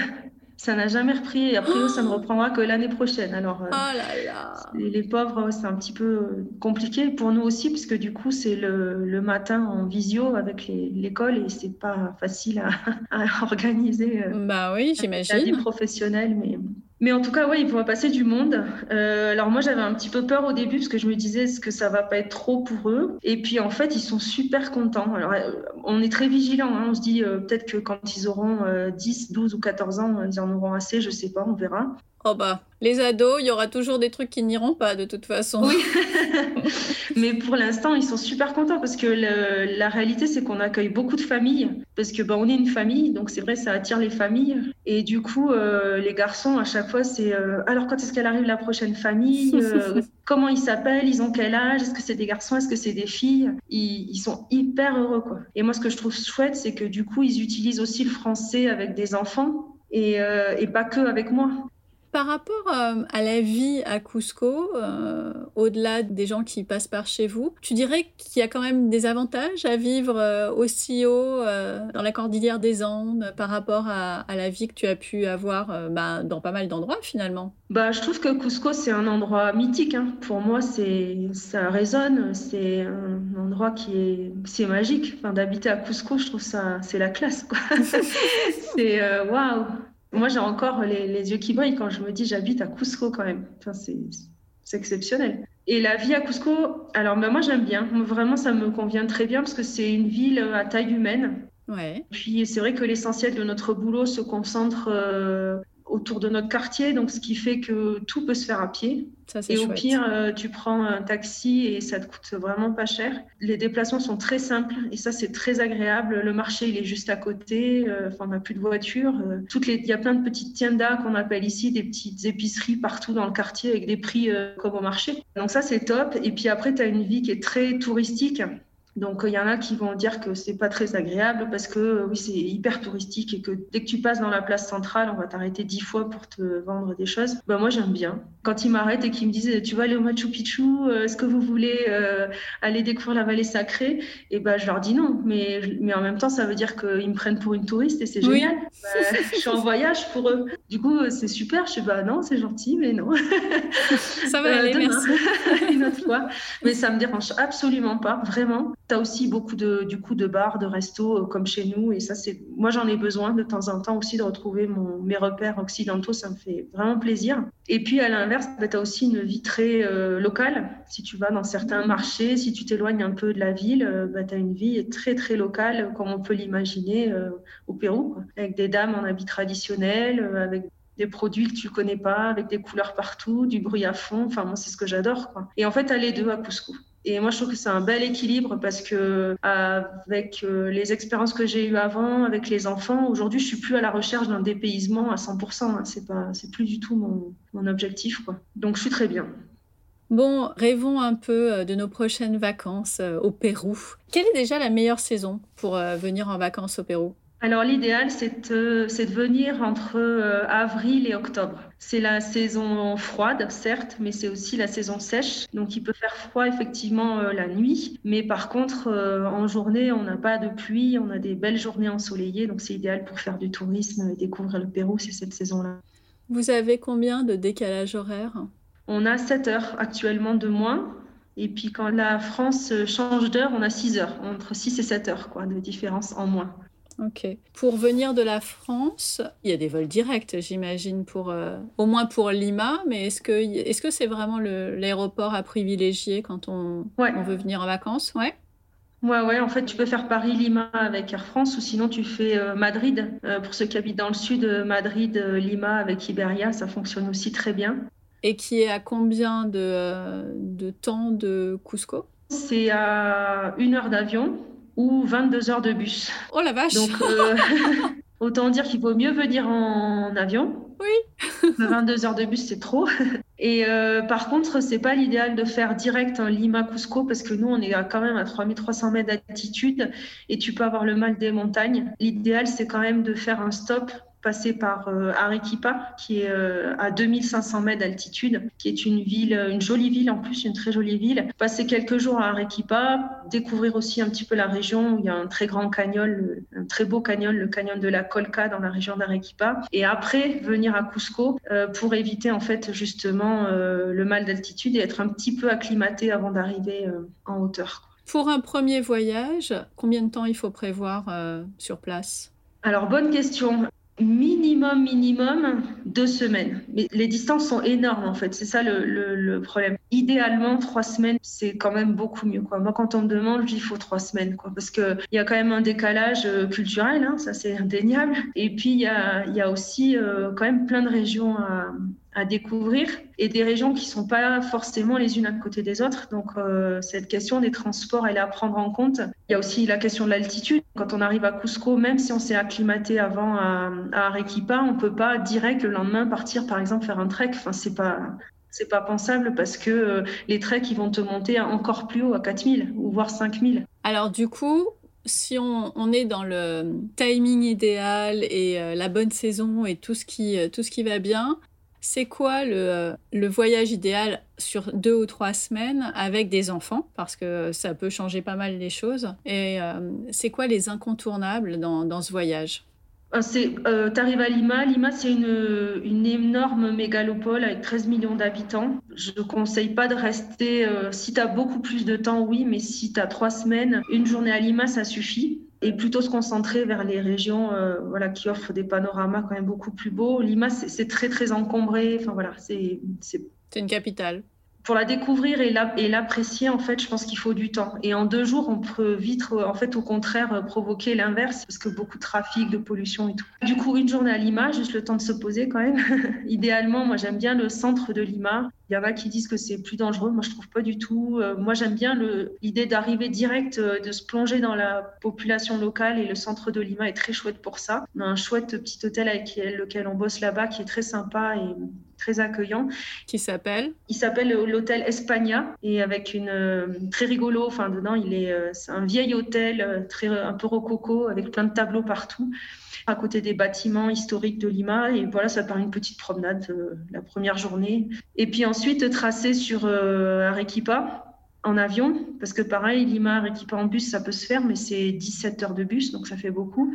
Ça n'a jamais repris. Et après ça ne reprendra que l'année prochaine. Alors euh, oh là là. Les, pauvres c'est un petit peu compliqué pour nous aussi puisque du coup c'est le, matin en visio avec l'école et c'est pas facile à, à organiser bah oui j'imagine. la vie professionnelle mais mais en tout cas, oui, il pourra passer du monde. Euh, alors moi, j'avais un petit peu peur au début parce que je me disais, est-ce que ça va pas être trop pour eux? Et puis en fait, ils sont super contents. Alors euh, on est très vigilants. Hein. On se dit euh, peut-être que quand ils auront 10, 12 ou 14 ans, ils en auront assez, je sais pas, on verra. Oh bah, les ados, il y aura toujours des trucs qui n'iront pas de toute façon. Oui, mais pour l'instant, ils sont super contents parce que la réalité, c'est qu'on accueille beaucoup de familles parce que bah, on est une famille, donc c'est vrai, ça attire les familles. Et du coup, euh, les garçons, à chaque fois, c'est euh, alors quand est-ce qu'elle arrive la prochaine famille euh, Comment ils s'appellent Ils ont quel âge Est-ce que c'est des garçons Est-ce que c'est des filles? Ils, ils, sont hyper heureux, quoi. Et moi, ce que je trouve chouette, c'est que du coup, ils utilisent aussi le français avec des enfants. Et, et, pas que avec moi. Par rapport euh, à la vie à Cusco, euh, au-delà des gens qui passent par chez vous, tu dirais qu'il y a quand même des avantages à vivre euh, aussi haut dans la cordillère des Andes par rapport à, la vie que tu as pu avoir bah, dans pas mal d'endroits finalement? Bah, Je trouve que Cusco, c'est un endroit mythique. Hein. Pour moi, ça résonne. C'est un endroit qui est, magique. D'habiter à Cusco, je trouve ça, c'est la classe. c'est waouh moi, j'ai encore les, yeux qui brillent quand je me dis j'habite à Cusco quand même. Enfin, c'est exceptionnel. Et la vie à Cusco, alors ben, moi j'aime bien. Vraiment, ça me convient très bien parce que c'est une ville à taille humaine. Ouais. Puis c'est vrai que l'essentiel de notre boulot se concentre euh, autour de notre quartier, donc ce qui fait que tout peut se faire à pied. et au pire, euh, tu prends un taxi et ça te coûte vraiment pas cher. Les déplacements sont très simples et ça c'est très agréable. Le marché il est juste à côté, euh, on n'a plus de voiture. Euh, toutes les, il y a plein de petites tiendas qu'on appelle ici des petites épiceries partout dans le quartier avec des prix comme au marché. Donc ça c'est top. Et puis après tu as une vie qui est très touristique. Donc, il y en a qui vont dire que c'est pas très agréable parce que oui, c'est hyper touristique et que dès que tu passes dans la place centrale, on va t'arrêter dix fois pour te vendre des choses. Ben, moi, j'aime bien. Quand ils m'arrêtent et qu'ils me disent, tu vas aller au Machu Picchu, euh, est-ce que vous voulez euh, aller découvrir la vallée sacrée? Et eh ben, je leur dis non. Mais, mais en même temps, ça veut dire qu'ils me prennent pour une touriste et c'est génial. Ben, je suis en voyage pour eux. Du coup, c'est super. Je dis, bah non, c'est gentil, mais non. ça va euh, aller, merci. une autre fois. Mais ça me dérange absolument pas, vraiment tu as aussi beaucoup de, du coup, de bars, de restos euh, comme chez nous. Et ça, c'est, moi, j'en ai besoin de temps en temps aussi de retrouver mon, mes repères occidentaux. Ça me fait vraiment plaisir. Et puis, à l'inverse, bah, tu as aussi une vie très euh, locale. Si tu vas dans certains marchés, si tu t'éloignes un peu de la ville, euh, bah, tu as une vie très, très locale, comme on peut l'imaginer au Pérou, avec des dames en habits traditionnels, avec des produits que tu connais pas, avec des couleurs partout, du bruit à fond. Enfin, moi, c'est ce que j'adore. Quoi. Et en fait, aller deux à Cusco. Et moi, je trouve que c'est un bel équilibre parce que avec euh, les expériences que j'ai eues avant, avec les enfants, aujourd'hui, je suis plus à la recherche d'un dépaysement à 100%. Hein. C'est pas, c'est plus du tout mon, mon objectif, quoi. Donc, je suis très bien. Bon, rêvons un peu euh, de nos prochaines vacances euh, au Pérou. Quelle est déjà la meilleure saison pour venir en vacances au Pérou? Alors l'idéal, c'est de, de, venir entre avril et octobre. C'est la saison froide, certes, mais c'est aussi la saison sèche. Donc il peut faire froid effectivement euh, la nuit, mais par contre euh, en journée, on n'a pas de pluie, on a des belles journées ensoleillées, donc c'est idéal pour faire du tourisme et découvrir le Pérou, c'est cette saison-là. Vous avez combien de décalage horaire On a 7 heures actuellement de moins. Et puis quand la France change d'heure, on a 6 heures, entre 6 et 7 heures quoi, de différence en moins. Ok. Pour venir de la France, il y a des vols directs, j'imagine, pour euh, au moins pour Lima. Mais est-ce que est-ce que c'est vraiment l'aéroport à privilégier quand on, on, veut venir en vacances? Ouais. Ouais, ouais, en fait, tu peux faire Paris-Lima avec Air France ou sinon tu fais euh, Madrid. Euh, pour ceux qui habitent dans le sud, Madrid-Lima avec Iberia, ça fonctionne aussi très bien. Et qui est à combien de, de temps de Cusco? C'est à une heure d'avion ou 22 heures de bus. Oh la vache Donc, euh, autant dire qu'il vaut mieux venir en avion. Oui. 22 heures de bus, c'est trop. Et euh, par contre, c'est pas l'idéal de faire direct un Lima-Cusco parce que nous, on est quand même à 3300 mètres d'altitude et tu peux avoir le mal des montagnes. L'idéal, c'est quand même de faire un stop passer par euh, Arequipa, qui est euh, à 2500 mètres d'altitude, qui est une ville, une jolie ville en plus, une très jolie ville. Passer quelques jours à Arequipa, découvrir aussi un petit peu la région où il y a un très grand canyon, un très beau canyon, le canyon de la Colca dans la région d'Arequipa. Et après, venir à Cusco euh, pour éviter en fait justement le mal d'altitude et être un petit peu acclimaté avant d'arriver en hauteur. Pour un premier voyage, combien de temps il faut prévoir sur place? Alors, bonne question minimum, minimum deux semaines. Mais les distances sont énormes en fait, c'est ça le, problème. Idéalement, trois semaines, c'est quand même beaucoup mieux. Quoi. Moi, quand on me demande, il faut trois semaines, quoi, parce qu'il y a quand même un décalage euh, culturel, hein, ça c'est indéniable. Et puis, il y a, y a, aussi euh, quand même plein de régions à, à découvrir et des régions qui sont pas forcément les unes à côté des autres. Donc euh, cette question des transports, elle est à prendre en compte. Il y a aussi la question de l'altitude. Quand on arrive à Cusco, même si on s'est acclimaté avant à, Arequipa, on peut pas direct le lendemain partir par exemple faire un trek. Enfin c'est pas c'est pas pensable parce que euh, les treks ils vont te monter encore plus haut à 4000 ou voire 5000. Alors du coup, si on, est dans le timing idéal et euh, la bonne saison et tout ce qui, tout ce qui va bien, c'est quoi le, voyage idéal sur deux ou trois semaines avec des enfants? Parce que ça peut changer pas mal les choses. Et euh, c'est quoi les incontournables dans, ce voyage? Ah, c'est, euh, tu arrives à Lima. Lima, c'est une, énorme mégalopole avec 13 millions d'habitants. Je ne conseille pas de rester. Euh, si tu as beaucoup plus de temps, oui, mais si tu as trois semaines, une journée à Lima, ça suffit et plutôt se concentrer vers les régions euh, voilà, qui offrent des panoramas quand même beaucoup plus beaux. Lima, c'est très, très encombré. Enfin, voilà, c'est une capitale pour la découvrir et l'apprécier, en fait, je pense qu'il faut du temps. Et en deux jours, on peut vite, en fait, au contraire, provoquer l'inverse, parce que beaucoup de trafic, de pollution et tout. Du coup, une journée à Lima, juste le temps de se poser quand même. Idéalement, moi, j'aime bien le centre de Lima. Il y en a qui disent que c'est plus dangereux. Moi, je trouve pas du tout. Euh, moi, j'aime bien l'idée d'arriver direct, euh, de se plonger dans la population locale. Et le centre de Lima est très chouette pour ça. On a un chouette petit hôtel avec lequel on bosse là-bas, qui est très sympa et très accueillant. Qui s'appelle Il s'appelle l'hôtel Espagna et avec une euh, très rigolo. Enfin, dedans, il est, euh, c'est un vieil hôtel euh, très un peu rococo avec plein de tableaux partout à côté des bâtiments historiques de Lima. Et voilà, ça part une petite promenade la première journée. Et puis ensuite, tracer sur Arequipa en avion, parce que pareil, Lima, Arequipa en bus, ça peut se faire, mais c'est 17 heures de bus, donc ça fait beaucoup.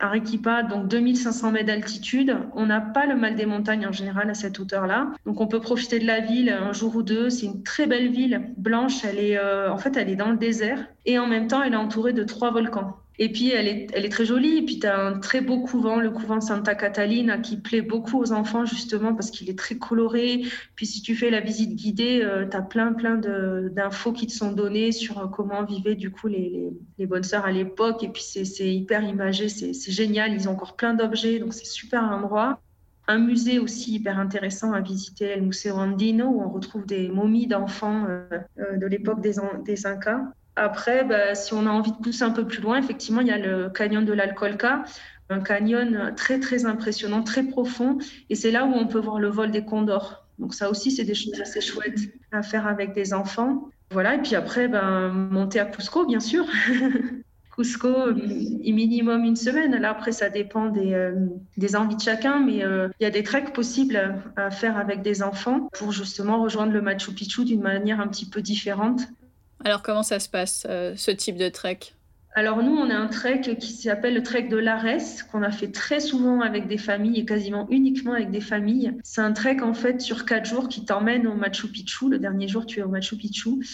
Arequipa, donc 2500 mètres d'altitude. On n'a pas le mal des montagnes en général à cette hauteur-là. Donc on peut profiter de la ville un jour ou deux. C'est une très belle ville, blanche. Elle est, euh, en fait, elle est dans le désert. Et en même temps, elle est entourée de trois volcans. Et puis, elle est, très jolie. Et puis, tu as un très beau couvent, le couvent Santa Catalina, qui plaît beaucoup aux enfants, justement, parce qu'il est très coloré. Puis, si tu fais la visite guidée, euh, tu as plein, plein d'infos qui te sont données sur euh, comment vivaient, du coup, les, les, bonnes sœurs à l'époque. Et puis, c'est hyper imagé, c'est génial. Ils ont encore plein d'objets, donc c'est super endroit. Un musée aussi hyper intéressant à visiter, le Museo Andino, où on retrouve des momies d'enfants euh, de l'époque des, des Incas. Après, bah, si on a envie de pousser un peu plus loin, effectivement, il y a le canyon de l'Alcolca, un canyon très très impressionnant, très profond, et c'est là où on peut voir le vol des condors. Donc ça aussi, c'est des choses assez chouettes à faire avec des enfants. Voilà, et puis après, ben, monter à Cusco, bien sûr. Cusco, minimum une semaine. Là, après, ça dépend des, euh, des envies de chacun, mais euh, il y a des treks possibles à faire avec des enfants pour justement rejoindre le Machu Picchu d'une manière un petit peu différente. Alors comment ça se passe, euh, ce type de trek? Alors nous, on a un trek qui s'appelle le trek de l'Ares, qu'on a fait très souvent avec des familles et quasiment uniquement avec des familles. C'est un trek en fait sur quatre jours qui t'emmène au Machu Picchu. Le dernier jour, tu es au Machu Picchu.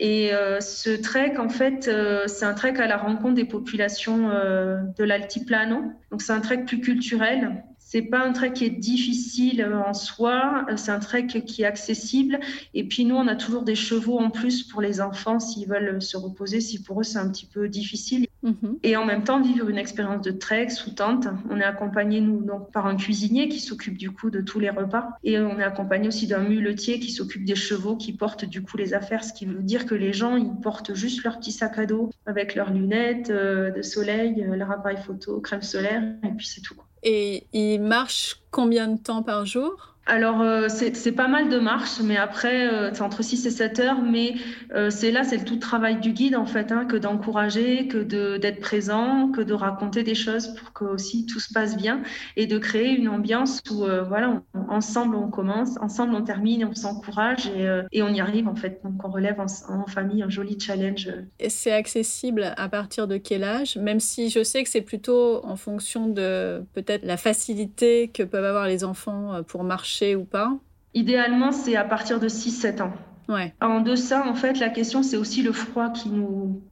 Et euh, ce trek, en fait, euh, c'est un trek à la rencontre des populations de l'altiplano. Donc c'est un trek plus culturel c'est pas un trek qui est difficile euh, en soi, euh, c'est un trek qui est accessible. Et puis nous, on a toujours des chevaux en plus pour les enfants s'ils veulent se reposer, si pour eux c'est un petit peu difficile. Mhm. Et en même temps, vivre une expérience de trek sous tente. On est accompagné, nous, donc, par un cuisinier qui s'occupe du coup de tous les repas. Et on est accompagné aussi d'un muletier qui s'occupe des chevaux, qui porte du coup les affaires. Ce qui veut dire que les gens, ils portent juste leur petit sac à dos avec leurs lunettes euh, de soleil, leur appareil photo, crème solaire, et puis c'est tout. Et il marche combien de temps par jour? Alors, euh, c'est pas mal de marches, mais après, euh, c'est entre 6 et 7 heures. Mais euh, c'est là, c'est le tout travail du guide, en fait, hein, que d'encourager, que d'être présent, que de raconter des choses pour que aussi tout se passe bien et de créer une ambiance où, voilà, ensemble, on commence, ensemble, on termine, on s'encourage et, on y arrive, en fait. Donc, on relève en, famille un joli challenge. C'est accessible à partir de quel âge? Même si je sais que c'est plutôt en fonction de peut-être la facilité que peuvent avoir les enfants pour marcher ou pas Idéalement, c'est à partir de 6-7 ans. Ouais. En deçà, en fait, la question, c'est aussi le froid qui nous,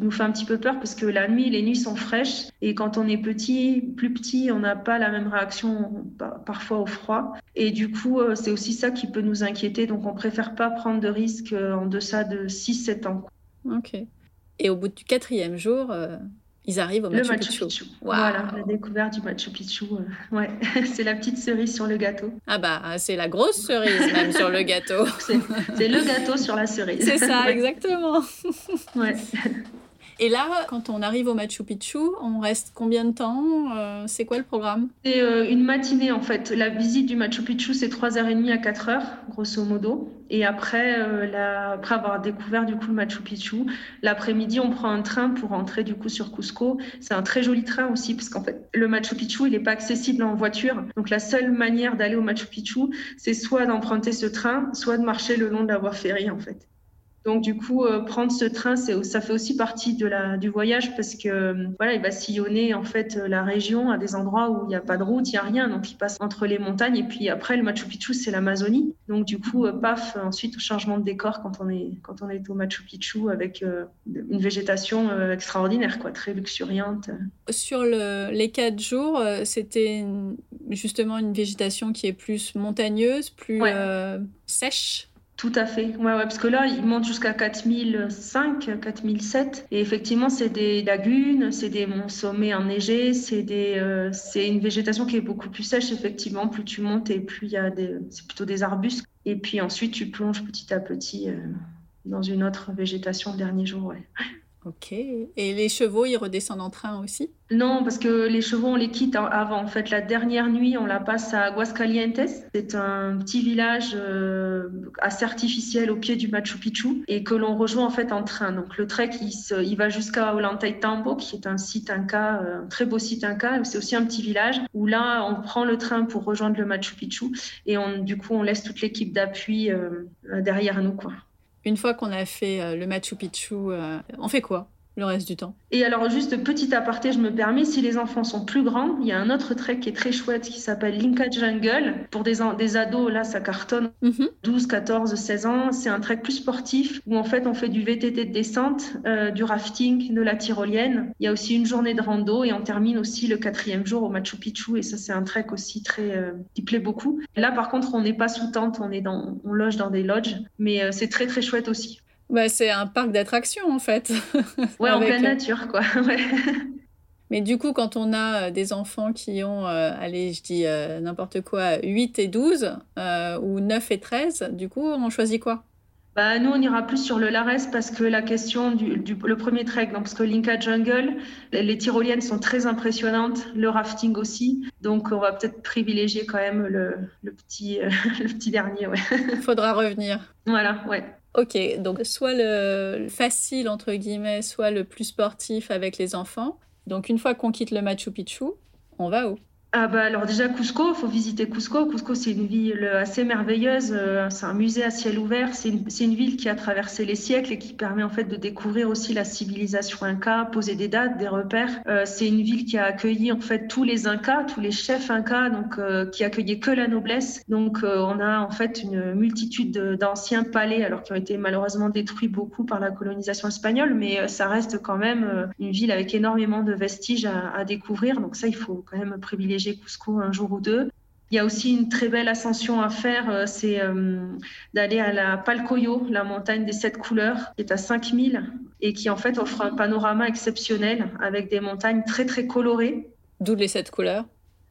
nous fait un petit peu peur parce que la nuit, les nuits sont fraîches et quand on est petit, plus petit, on n'a pas la même réaction parfois au froid. Et du coup, euh, c'est aussi ça qui peut nous inquiéter. Donc, on préfère pas prendre de risques euh, en deçà de 6-7 ans. Ok. Et au bout du quatrième jour, euh, Ils arrivent au Machu, le Machu Picchu. Voilà, la découverte du Machu Picchu. Euh, ouais, c'est la petite cerise sur le gâteau. Ah bah, c'est la grosse cerise même sur le gâteau. c'est le gâteau sur la cerise. C'est ça, exactement. ouais. Et là, quand on arrive au Machu Picchu, on reste combien de temps euh, C'est quoi le programme? C'est euh, une matinée en fait. La visite du Machu Picchu, c'est 3h30 à 4h, grosso modo. Et après, euh, après avoir découvert du coup le Machu Picchu, l'après-midi, on prend un train pour rentrer du coup sur Cusco. C'est un très joli train aussi, parce qu'en fait, le Machu Picchu, il n'est pas accessible en voiture. Donc la seule manière d'aller au Machu Picchu, c'est soit d'emprunter ce train, soit de marcher le long de la voie ferrée en fait. Donc du coup, euh, prendre ce train, ça fait aussi partie de la, du voyage parce que euh, voilà, il va sillonner en fait euh, la région à des endroits où il n'y a pas de route, il n'y a rien, donc il passe entre les montagnes et puis après le Machu Picchu c'est l'Amazonie. Donc du coup, paf, ensuite changement de décor quand on est quand on est au Machu Picchu avec une végétation extraordinaire, quoi, très luxuriante. Sur le, les quatre jours, c'était justement une végétation qui est plus montagneuse, plus sèche? Tout à fait. Ouais, parce que là, il monte jusqu'à 4005, 4007. Et effectivement, c'est des lagunes, c'est des sommets enneigés, c'est euh, c'est une végétation qui est beaucoup plus sèche, effectivement. Plus tu montes et plus il y a des, c'est plutôt des arbustes. Et puis ensuite, tu plonges petit à petit euh, dans une autre végétation le dernier jour, ouais. Ok. Et les chevaux, ils redescendent en train aussi? Non, parce que les chevaux, on les quitte avant. En fait, la dernière nuit, on la passe à Aguascalientes. C'est un petit village euh, assez artificiel au pied du Machu Picchu et que l'on rejoint en fait en train. Donc le trek, il, va jusqu'à Ollantaytambo, qui est un site inca, euh, un très beau site inca. C'est aussi un petit village où là, on prend le train pour rejoindre le Machu Picchu et on, du coup, on laisse toute l'équipe d'appui euh, derrière nous, quoi. Une fois qu'on a fait euh, le Machu Picchu, euh, on fait quoi? Le reste du temps. Et alors, juste petit aparté, je me permets, si les enfants sont plus grands, il y a un autre trek qui est très chouette qui s'appelle Linka Jungle. Pour des, des ados, là, ça cartonne. 12, 14, 16 ans. C'est un trek plus sportif où en fait, on fait du VTT de descente, euh, du rafting, de la tyrolienne. Il y a aussi une journée de rando et on termine aussi le quatrième jour au Machu Picchu. Et ça, c'est un trek aussi très, euh, qui plaît beaucoup. Là, par contre, on n'est pas sous tente, on est dans, on loge dans des lodges, mais euh, c'est très, très chouette aussi. Bah, c'est un parc d'attractions en fait. Ouais, en pleine euh, nature quoi. Mais du coup, quand on a euh, des enfants qui ont, euh, allez, je dis n'importe quoi, 8 et 12 ou 9 et 13, du coup, on choisit quoi? Bah, nous, on ira plus sur le Lares parce que la question du, le premier trek, donc, parce que l'Inca Jungle, les, tyroliennes sont très impressionnantes, le rafting aussi. Donc, on va peut-être privilégier quand même le, le petit, le petit dernier. Il faudra revenir. Voilà, ouais. Ok, donc soit le facile entre guillemets, soit le plus sportif avec les enfants. Donc une fois qu'on quitte le Machu Picchu, on va où? Ah bah alors déjà Cusco, faut visiter Cusco. Cusco, c'est une ville assez merveilleuse, euh, c'est un musée à ciel ouvert, c'est une, ville qui a traversé les siècles et qui permet en fait de découvrir aussi la civilisation inca, poser des dates, des repères. Euh, c'est une ville qui a accueilli en fait tous les incas, tous les chefs incas, donc euh, qui accueillait que la noblesse. Donc on a en fait une multitude d'anciens palais, alors qui ont été malheureusement détruits beaucoup par la colonisation espagnole, mais ça reste quand même une ville avec énormément de vestiges à découvrir. Donc ça, il faut quand même privilégier Cusco un jour ou deux. Il y a aussi une très belle ascension à faire, euh, c'est euh, d'aller à la Palcoyo, la montagne des sept couleurs, qui est à 5000 et qui en fait offre un panorama exceptionnel avec des montagnes très très colorées. D'où les sept couleurs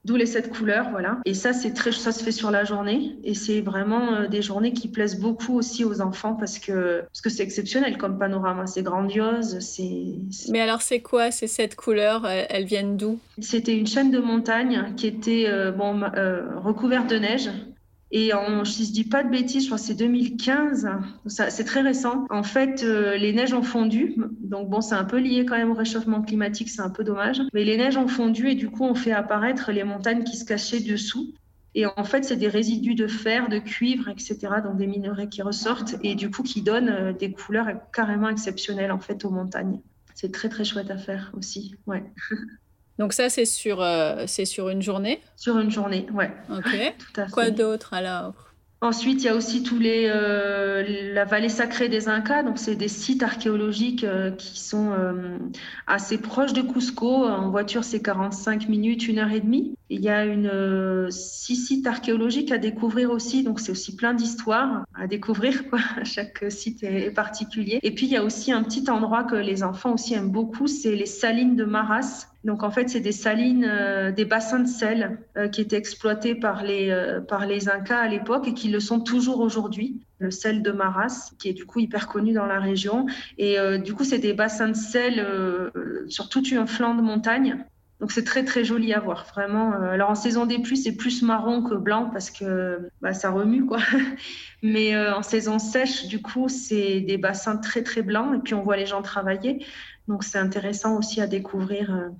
D'où les sept couleurs, voilà. Et ça, c'est très, ça se fait sur la journée. Et c'est vraiment euh, des journées qui plaisent beaucoup aussi aux enfants parce que parce que c'est exceptionnel comme panorama. C'est grandiose. C'est. Mais alors, c'est quoi ces sept couleurs? Elles, viennent d'où? C'était une chaîne de montagnes qui était euh, bon euh, recouverte de neige et en, si je dis pas de bêtises, je crois que c'est 2015, c'est très récent. En fait, euh, les neiges ont fondu, donc bon, c'est un peu lié quand même au réchauffement climatique, c'est un peu dommage. Mais les neiges ont fondu et du coup, on fait apparaître les montagnes qui se cachaient dessous. Et en fait, c'est des résidus de fer, de cuivre, etc., donc des minerais qui ressortent et du coup qui donnent euh, des couleurs carrément exceptionnelles en fait aux montagnes. C'est très très chouette à faire aussi, ouais. Donc ça, c'est sur, euh, c'est sur une journée Sur une journée, ouais. Ok. Tout à fait. Quoi d'autre alors? Ensuite, il y a aussi tous les euh, la vallée sacrée des Incas. Donc, c'est des sites archéologiques euh, qui sont assez proches de Cusco. En voiture, c'est 45 minutes, une heure et demie. Il y a une six sites archéologiques à découvrir aussi, donc c'est aussi plein d'histoires à découvrir. Quoi. Chaque site est, particulier. Et puis il y a aussi un petit endroit que les enfants aussi aiment beaucoup, c'est les salines de Maras. Donc en fait, c'est des salines, euh, des bassins de sel euh, qui étaient exploités par les, euh, par les Incas à l'époque et qui le sont toujours aujourd'hui. Le sel de Maras, qui est du coup hyper connu dans la région. Et du coup, c'est des bassins de sel sur tout un flanc de montagne. Donc c'est très très joli à voir, vraiment. Alors en saison des pluies, c'est plus marron que blanc parce que bah, ça remue quoi. Mais en saison sèche, du coup, c'est des bassins très très blancs et puis on voit les gens travailler. Donc c'est intéressant aussi à découvrir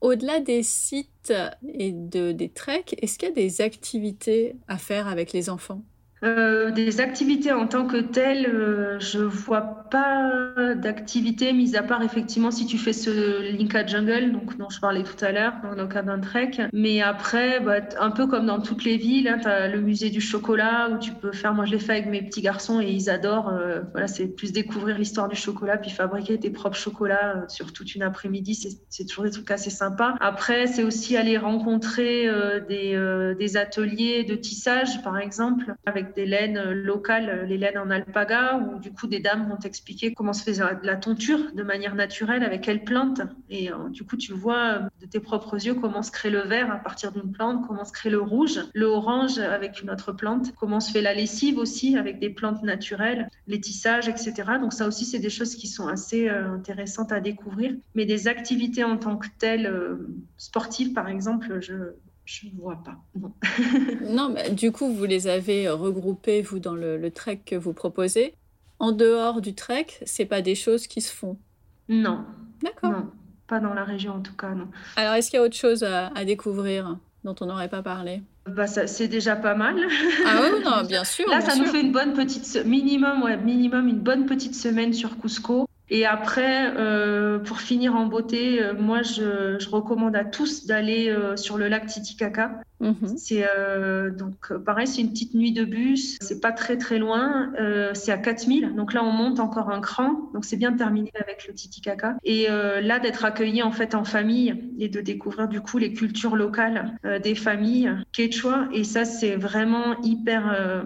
Au-delà des sites et de, des treks, est-ce qu'il y a des activités à faire avec les enfants? Euh, des activités en tant que telles, euh, je vois pas d'activités, mis à part effectivement si tu fais ce Linka Jungle, donc dont je parlais tout à l'heure, dans le cas d'un trek. Mais après, bah, un peu comme dans toutes les villes, hein, tu as le musée du chocolat où tu peux faire, moi je l'ai fait avec mes petits garçons et ils adorent. Euh, voilà, c'est plus découvrir l'histoire du chocolat, puis fabriquer tes propres chocolats sur toute une après-midi. C'est toujours des trucs assez sympas. Après, c'est aussi aller rencontrer des, des ateliers de tissage, par exemple, avec des laines locales, les laines en alpaga, où du coup des dames vont t'expliquer comment se fait la tonture de manière naturelle, avec quelles plantes. Et euh, du coup, tu vois de tes propres yeux comment se crée le vert à partir d'une plante, comment se crée le rouge, le orange avec une autre plante, comment se fait la lessive aussi avec des plantes naturelles, les tissages, etc. Donc ça aussi, c'est des choses qui sont assez euh, intéressantes à découvrir. Mais des activités en tant que telles, euh, sportives par exemple, je je ne vois pas. Non. mais du coup, vous les avez regroupés, vous, dans le, trek que vous proposez. En dehors du trek, c'est pas des choses qui se font Non. D'accord. Non, pas dans la région en tout cas, non. Alors, est-ce qu'il y a autre chose à, découvrir dont on n'aurait pas parlé? Bah, c'est déjà pas mal. Ah oui, non, bien sûr. Là, ça nous fait une bonne petite minimum, ouais, minimum une bonne petite semaine sur Cusco. Et après, euh, pour finir en beauté, euh, moi, je, je, recommande à tous d'aller euh, sur le lac Titicaca. Mhm. C'est donc pareil, c'est une petite nuit de bus. C'est pas très très loin. c'est à 4000. Donc là, on monte encore un cran. Donc c'est bien terminé avec le Titicaca. Et là, d'être accueilli en fait en famille et de découvrir du coup les cultures locales des familles quechua. Et ça, c'est vraiment hyper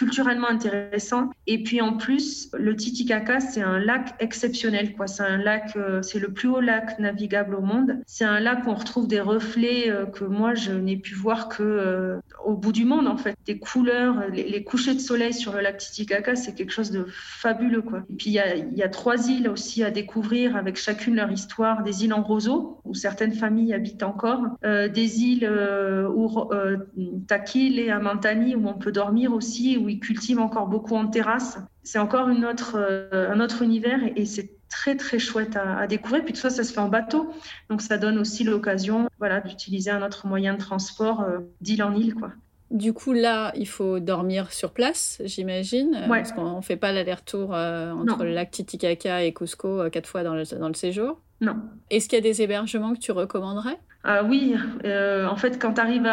culturellement intéressant. Et puis en plus, le Titicaca, c'est un lac exceptionnel. Quoi. C'est un lac, euh, c'est le plus haut lac navigable au monde. C'est un lac où on retrouve des reflets euh, que moi je n'ai pu voir que euh, au bout du monde en fait. Des couleurs, les, couchers de soleil sur le lac Titicaca, c'est quelque chose de fabuleux. Quoi. Et puis il y a, y a, trois îles aussi à découvrir avec chacune leur histoire. Des îles en roseau où certaines familles habitent encore, des îles où Takil et Amantani où on peut dormir aussi où ils cultivent encore beaucoup en terrasse. C'est encore une autre, euh, un autre univers et, c'est très très chouette à, découvrir. Puis tout ça, ça se fait en bateau, donc ça donne aussi l'occasion, voilà, d'utiliser un autre moyen de transport euh, d'île en île, quoi. Du coup, là, il faut dormir sur place, j'imagine, parce qu'on ne fait pas l'aller-retour euh, entre le lac Titicaca et Cusco quatre fois dans le, dans le séjour? Non. Est-ce qu'il y a des hébergements que tu recommanderais? Ah oui, euh, en fait, quand tu arrives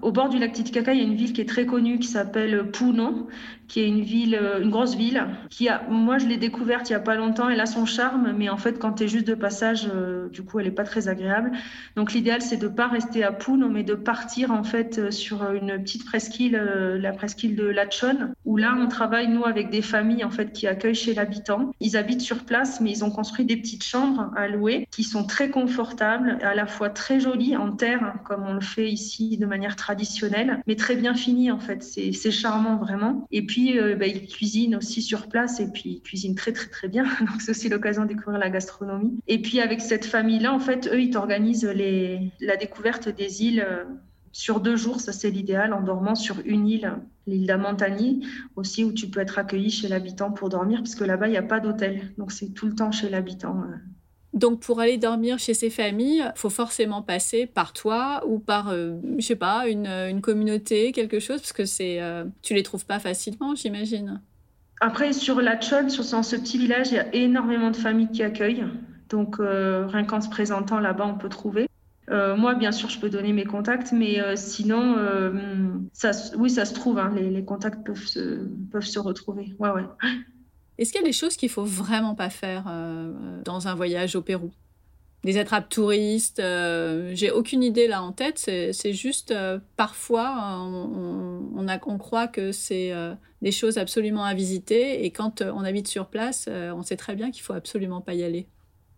au bord du lac Titicaca, il y a une ville qui est très connue qui s'appelle Puno, qui est une ville, euh, une grosse ville, qui moi je l'ai découverte il y a pas longtemps, elle a son charme, mais en fait, quand tu es juste de passage, euh, du coup, elle est pas très agréable. Donc l'idéal, c'est de pas rester à Puno, mais de partir en fait sur une petite presqu'île, la presqu'île de Lachon, où là, on travaille nous avec des familles en fait qui accueillent chez l'habitant. Ils habitent sur place, mais ils ont construit des petites chambres à louer qui sont très confortables, à la fois très très joli en terre, comme on le fait ici de manière traditionnelle, mais très bien fini en fait. C'est charmant vraiment. Et puis, euh, bah, ils cuisinent aussi sur place et puis ils cuisinent très très très bien. Donc c'est aussi l'occasion de découvrir la gastronomie. Et puis avec cette famille-là, en fait, eux, ils t'organisent la découverte des îles. Euh, sur deux jours, ça c'est l'idéal, en dormant sur une île, l'île d'Amantani, aussi où tu peux être accueilli chez l'habitant pour dormir, parce que là-bas, il n'y a pas d'hôtel. Donc c'est tout le temps chez l'habitant. Euh, donc pour aller dormir chez ces familles, faut forcément passer par toi ou par, euh, je sais pas, une, une, communauté, quelque chose, parce que c'est, euh, tu les trouves pas facilement, j'imagine. Après, sur la Chon, sur ce petit village, il y a énormément de familles qui accueillent. Donc euh, rien qu'en se présentant là-bas, on peut trouver. moi, bien sûr, je peux donner mes contacts, mais sinon, ça, oui, ça se trouve. Hein, les, les, contacts peuvent se, peuvent se retrouver. Ouais, ouais. Est-ce qu'il y a des choses qu'il faut vraiment pas faire euh, dans un voyage au Pérou? Des attrapes touristes. J'ai aucune idée là en tête. C'est juste parfois on, croit que c'est des choses absolument à visiter et quand on habite sur place, on sait très bien qu'il faut absolument pas y aller.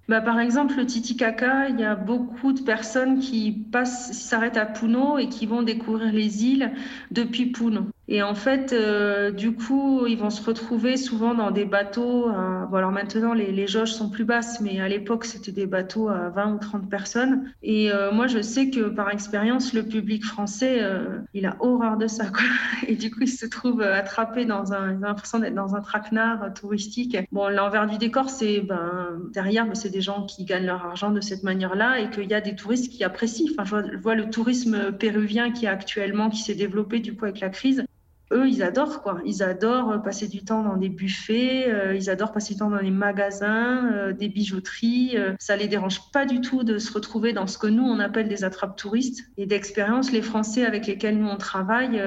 Bah, par exemple, le Titicaca, il y a beaucoup de personnes qui s'arrêtent à Puno et qui vont découvrir les îles depuis Puno. Et en fait, euh, du coup, ils vont se retrouver souvent dans des bateaux. bon, alors maintenant, les, les, jauges sont plus basses, mais à l'époque, c'était des bateaux à 20 ou 30 personnes. Et euh, moi, je sais que par expérience, le public français, euh, il a horreur de ça. Et du coup, il se trouve attrapé dans un, l'impression d'être dans un traquenard touristique. Bon, l'envers du décor, c'est ben, derrière, c'est des gens qui gagnent leur argent de cette manière-là et qu'il y a des touristes qui apprécient. Enfin, je vois, je vois le tourisme péruvien qui est actuellement, qui s'est développé du coup avec la crise eux, ils adorent quoi. Ils adorent passer du temps dans des buffets, euh, ils adorent passer du temps dans les magasins, euh, des bijouteries. Euh, ça les dérange pas du tout de se retrouver dans ce que nous on appelle des attrapes touristes et d'expérience. Les Français avec lesquels nous on travaille.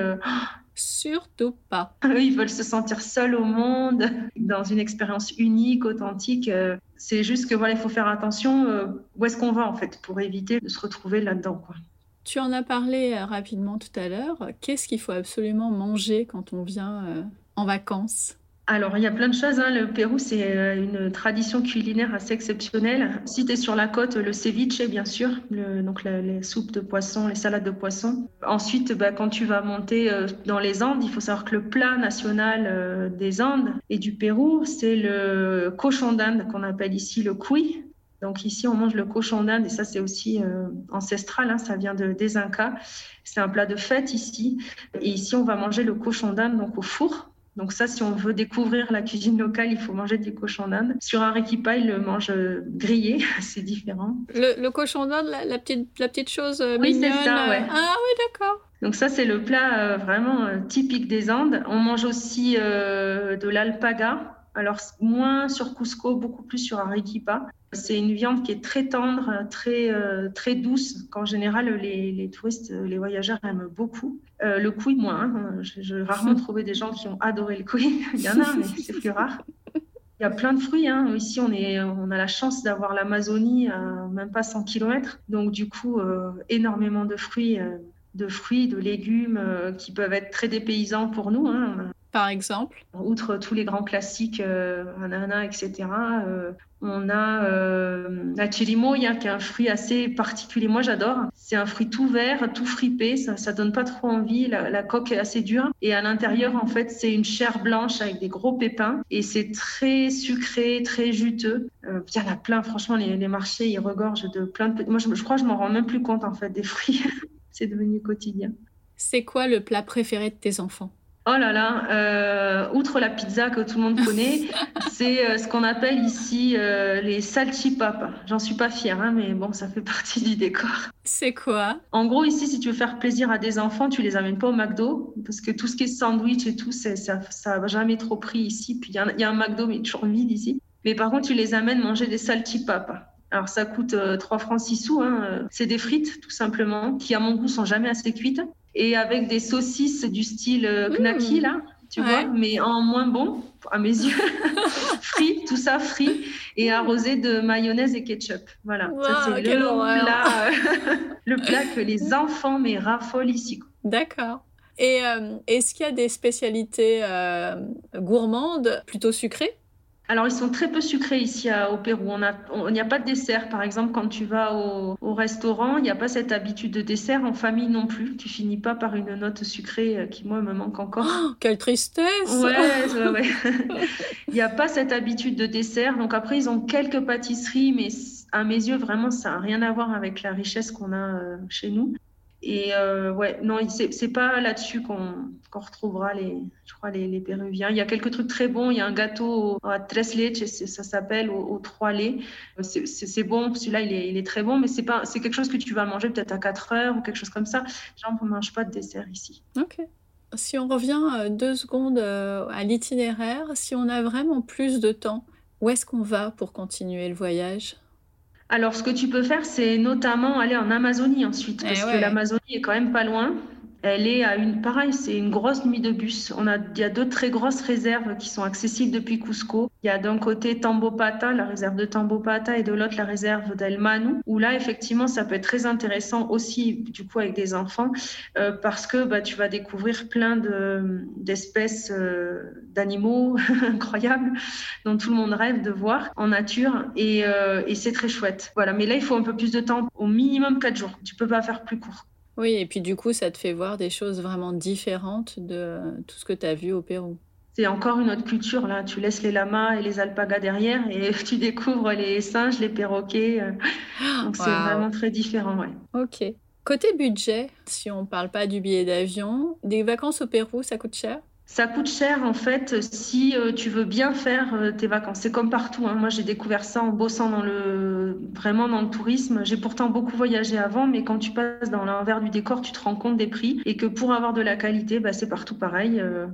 Surtout pas. Eux, ils veulent se sentir seuls au monde, dans une expérience unique, authentique. C'est juste que voilà, il faut faire attention où est-ce qu'on va en fait pour éviter de se retrouver là-dedans. Quoi. Tu en as parlé euh, rapidement tout à l'heure. Qu'est-ce qu'il faut absolument manger quand on vient euh, en vacances? Alors, il y a plein de choses. Hein. Le Pérou, c'est euh, une tradition culinaire assez exceptionnelle. Si tu es sur la côte, le ceviche, bien sûr, donc les soupes de poisson, les salades de poisson. Ensuite, bah, quand tu vas monter dans les Andes, il faut savoir que le plat national des Andes et du Pérou, c'est le cochon d'Inde qu'on appelle ici le cuy. Donc ici, on mange le cochon d'Inde et ça, c'est aussi euh, ancestral, hein, ça vient de, des Incas. C'est un plat de fête ici. Et ici, on va manger le cochon d'Inde donc au four. Donc ça, si on veut découvrir la cuisine locale, il faut manger du cochon d'Inde. Sur un requipa, il le mange euh, grillé, c'est différent. Le, cochon d'Inde, la, petite, la petite chose euh, oui, mignonne. Ça, ouais. Ah oui, d'accord. Donc ça, c'est le plat vraiment typique des Andes. On mange aussi de l'alpaga. Alors moins sur Cusco, beaucoup plus sur Arequipa. C'est une viande qui est très tendre, très, euh, très douce, qu'en général les, touristes, les voyageurs aiment beaucoup. Euh, le couille, moins. Hein. J'ai rarement trouvé des gens qui ont adoré le couille. Il y en a, mais c'est plus rare. Il y a plein de fruits. Hein. Ici, on, est, on a la chance d'avoir l'Amazonie à même pas 100 km. Donc, du coup, euh, énormément de fruits, de fruits, de légumes qui peuvent être très dépaysants pour nous. Hein par exemple Outre tous les grands classiques, euh, ananas, etc., euh, on a euh, la chirimoya, qui est un fruit assez particulier. Moi, j'adore. C'est un fruit tout vert, tout fripé. Ça, ça donne pas trop envie. La, coque est assez dure. Et à l'intérieur, en fait, c'est une chair blanche avec des gros pépins. Et c'est très sucré, très juteux. Euh, il y en a plein. Franchement, les, marchés, ils regorgent de plein de... Moi, je, je crois que je m'en rends même plus compte, en fait, des fruits. c'est devenu quotidien. C'est quoi le plat préféré de tes enfants? Oh là là, euh, outre la pizza que tout le monde connaît, c'est euh, ce qu'on appelle ici euh, les salchipapas. J'en suis pas fière, hein, mais bon, ça fait partie du décor. C'est quoi? En gros, ici, si tu veux faire plaisir à des enfants, tu les amènes pas au McDo, parce que tout ce qui est sandwich et tout, ça, ça va jamais trop pris ici. Puis il y, a un McDo, mais toujours vide ici. Mais par contre, tu les amènes manger des salchipapas. Alors ça coûte 3 francs 6 sous. Hein. C'est des frites, tout simplement, qui à mon goût sont jamais assez cuites et avec des saucisses du style euh, knacky, là, tu vois, mais en moins bon, à mes yeux. frit, tout ça frit, et arrosé de mayonnaise et ketchup. Voilà, ça c'est le plat, euh, le plat que les enfants mais raffolent ici. D'accord. Et euh, est-ce qu'il y a des spécialités gourmandes plutôt sucrées? Alors, ils sont très peu sucrés ici au Pérou. On n'y a, pas de dessert. Par exemple, quand tu vas au, restaurant, il n'y a pas cette habitude de dessert. En famille non plus. Tu finis pas par une note sucrée euh, qui, moi, me manque encore. Oh, quelle tristesse Ouais, ouais, Il n'y a pas cette habitude de dessert. Donc, après, ils ont quelques pâtisseries, mais à mes yeux, vraiment, ça n'a rien à voir avec la richesse qu'on a euh, chez nous. Et euh, ouais, non, c'est pas là-dessus qu'on retrouvera les, je crois, les, les, Péruviens. Il y a quelques trucs très bons. Il y a un gâteau à tres leches, ça s'appelle, aux, trois laits. C'est bon, celui-là, il est, il est, très bon, mais c'est c'est quelque chose que tu vas manger peut-être à 4 heures ou quelque chose comme ça. Genre, on ne mange pas de dessert ici. Ok. Si on revient euh, deux secondes euh, à l'itinéraire, si on a vraiment plus de temps, où est-ce qu'on va pour continuer le voyage? Alors, ce que tu peux faire, c'est notamment aller en Amazonie ensuite, eh parce que l'Amazonie est quand même pas loin. Elle est à une, pareil, c'est une grosse nuit de bus. On a, il y a deux très grosses réserves qui sont accessibles depuis Cusco. Il y a d'un côté Tambopata, la réserve de Tambopata, et de l'autre la réserve d'El Manu, où là, effectivement, ça peut être très intéressant aussi, du coup, avec des enfants, euh, parce que bah, tu vas découvrir plein de, d'espèces euh, d'animaux incroyables dont tout le monde rêve de voir en nature, et, euh, et c'est très chouette. Voilà, mais là, il faut un peu plus de temps, au minimum quatre jours. Tu peux pas faire plus court. Oui, et puis du coup, ça te fait voir des choses vraiment différentes de tout ce que tu as vu au Pérou. C'est encore une autre culture, là. Tu laisses les lamas et les alpagas derrière et tu découvres les singes, les perroquets. Donc, c'est vraiment très différent, ouais. Ok. Côté budget, si on ne parle pas du billet d'avion, des vacances au Pérou, ça coûte cher? Ça coûte cher en fait si euh, tu veux bien faire euh, tes vacances. C'est comme partout. Hein. Moi, j'ai découvert ça en bossant dans le vraiment dans le tourisme. J'ai pourtant beaucoup voyagé avant, mais quand tu passes dans l'envers du décor, tu te rends compte des prix et que pour avoir de la qualité, bah, c'est partout pareil. Euh,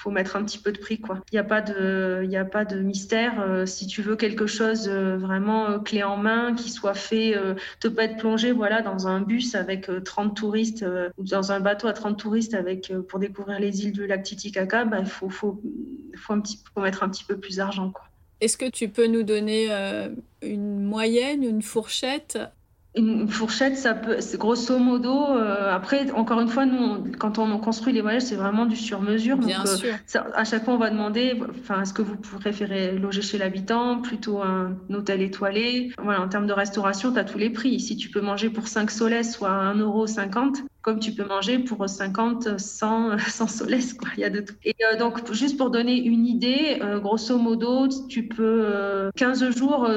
faut mettre un petit peu de prix quoi. Il n'y a pas de a pas de mystère euh, si tu veux quelque chose euh, vraiment euh, clé en main qui soit fait te pas être plongé voilà dans un bus avec 30 touristes ou dans un bateau à 30 touristes avec pour découvrir les îles du lac Titicaca, bah, il faut faut faut un petit faut mettre un petit peu plus d'argent quoi. Est-ce que tu peux nous donner une moyenne, une fourchette? Une fourchette, ça peut, grosso modo. Euh, après, encore une fois, nous, quand on construit les voyages, c'est vraiment du sur-mesure. Bien donc, euh, sûr. à chaque fois, on va demander, enfin, est-ce que vous préférez loger chez l'habitant, plutôt un hôtel étoilé? Voilà, en termes de restauration, tu as tous les prix. Si tu peux manger pour 5 soles, soit 1,50€, comme tu peux manger pour 50, 100, 100 soles, quoi. Il y a de tout. Et euh, donc, juste pour donner une idée, euh, grosso modo, tu peux 15 euh, jours,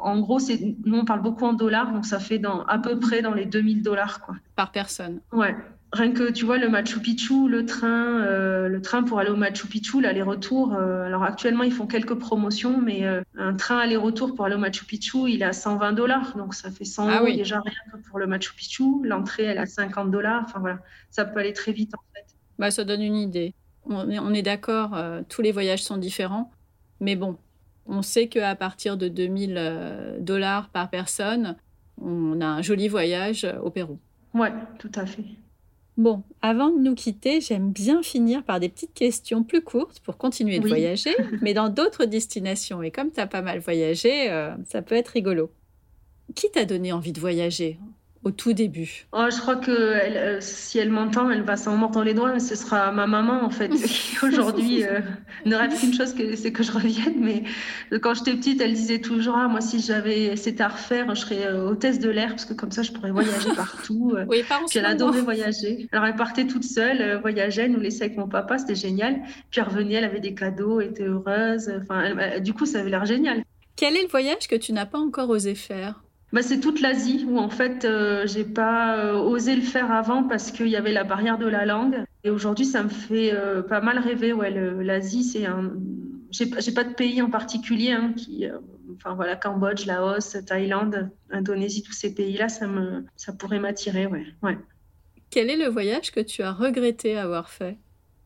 en gros, c'est, nous on parle beaucoup en dollars, donc ça fait dans, à peu près dans les 2000 dollars, quoi. Par personne. Ouais. Rien que tu vois le Machu Picchu, le train, euh, le train pour aller au Machu Picchu, l'aller-retour. Euh, alors actuellement ils font quelques promotions, mais euh, un train aller-retour pour aller au Machu Picchu, il est à 120 dollars, donc ça fait 100 ah déjà rien que pour le Machu Picchu. L'entrée elle est à 50 dollars. Enfin voilà, ça peut aller très vite en fait. Bah ça donne une idée. On est, on est d'accord, tous les voyages sont différents, mais bon, on sait qu'à partir de 2000 dollars par personne, on a un joli voyage au Pérou. Ouais, tout à fait. Bon, avant de nous quitter, j'aime bien finir par des petites questions plus courtes pour continuer de voyager, mais dans d'autres destinations. Et comme tu as pas mal voyagé, euh, ça peut être rigolo. Qui t'a donné envie de voyager? Au tout début oh, Je crois que euh, si elle m'entend, elle va s'en mordre les doigts, mais ce sera ma maman en fait, qui aujourd'hui euh, ne rêve qu'une chose, c'est que je revienne. Mais quand j'étais petite, elle disait toujours ah, Moi, si j'avais c'était à refaire, je serais euh, hôtesse de l'air, parce que comme ça, je pourrais voyager partout. oui, pas Puis elle adorait voyager. Alors elle partait toute seule, voyageait, nous laissait avec mon papa, c'était génial. Puis elle revenait, elle avait des cadeaux, elle était heureuse. Enfin, du coup, ça avait l'air génial. Quel est le voyage que tu n'as pas encore osé faire? Bah, c'est toute l'Asie où en fait euh, j'ai pas euh, osé le faire avant parce qu'il y avait la barrière de la langue. Et aujourd'hui ça me fait euh, pas mal rêver. Ouais, l'Asie c'est un. J'ai pas de pays en particulier hein, qui. enfin voilà, Cambodge, Laos, Thaïlande, Indonésie, tous ces pays-là, ça ça pourrait m'attirer. Ouais, ouais. Quel est le voyage que tu as regretté avoir fait?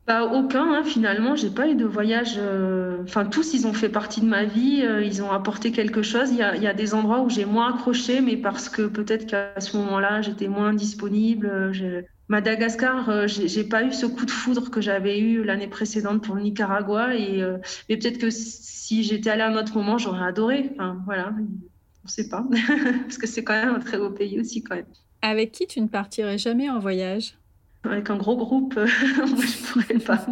Bah, aucun, hein, finalement, j'ai pas eu de voyage. Euh, enfin, tous, ils ont fait partie de ma vie, euh, ils ont apporté quelque chose. Il y a, des endroits où j'ai moins accroché, mais parce que peut-être qu'à ce moment-là, j'étais moins disponible. Euh, Madagascar, j'ai pas eu ce coup de foudre que j'avais eu l'année précédente pour le Nicaragua. Et, mais peut-être que si j'étais allée à un autre moment, j'aurais adoré. Enfin, voilà, on sait pas. parce que c'est quand même un très beau pays aussi, quand même. Avec qui tu ne partirais jamais en voyage? Avec un gros groupe, moi, je pourrais pas.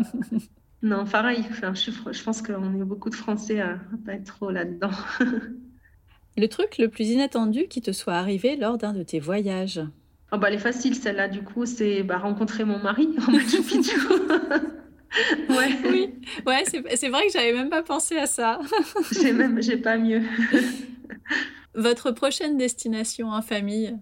non, pareil. Enfin, je, je, pense qu'on est beaucoup de Français à, pas être trop là-dedans. le truc le plus inattendu qui te soit arrivé lors d'un de tes voyages? Oh, bah, Elle est facile, celle-là. Du coup, c'est bah, rencontrer mon mari en Machu Picchu. ouais. Oui, ouais, c'est vrai que j'avais même pas pensé à ça. j'ai même, j'ai pas mieux. Votre prochaine destination en famille?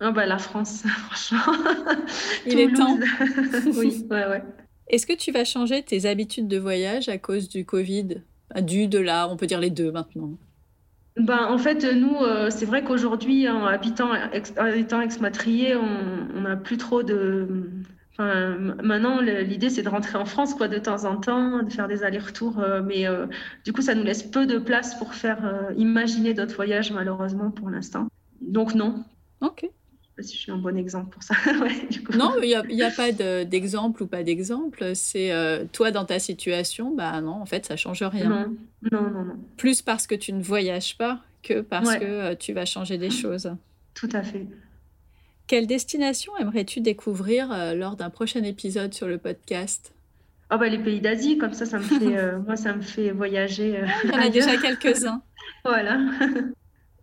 Ah bah, la France, franchement. Il est temps. oui, ouais, ouais. Est-ce que tu vas changer tes habitudes de voyage à cause du Covid? Du, de là, on peut dire les deux maintenant. Ben, en fait, nous, euh, c'est vrai qu'aujourd'hui, en habitant, étant expatriés, on n'a plus trop de. Enfin, maintenant, l'idée, c'est de rentrer en France quoi, de temps en temps, de faire des allers-retours. Euh, mais euh, du coup, ça nous laisse peu de place pour faire imaginer d'autres voyages, malheureusement, pour l'instant. Donc, non. Ok si je suis un bon exemple pour ça. Non, il n'y a, pas d'exemple ou pas d'exemple. C'est euh, toi dans ta situation, bah non, en fait, ça change rien. Non, non, non. non. Plus parce que tu ne voyages pas que parce que euh, tu vas changer des choses. Tout à fait. Quelle destination aimerais-tu découvrir euh, lors d'un prochain épisode sur le podcast? Oh bah les pays d'Asie, comme ça, ça me fait, moi, ça me fait voyager. Il y en a déjà quelques-uns. voilà.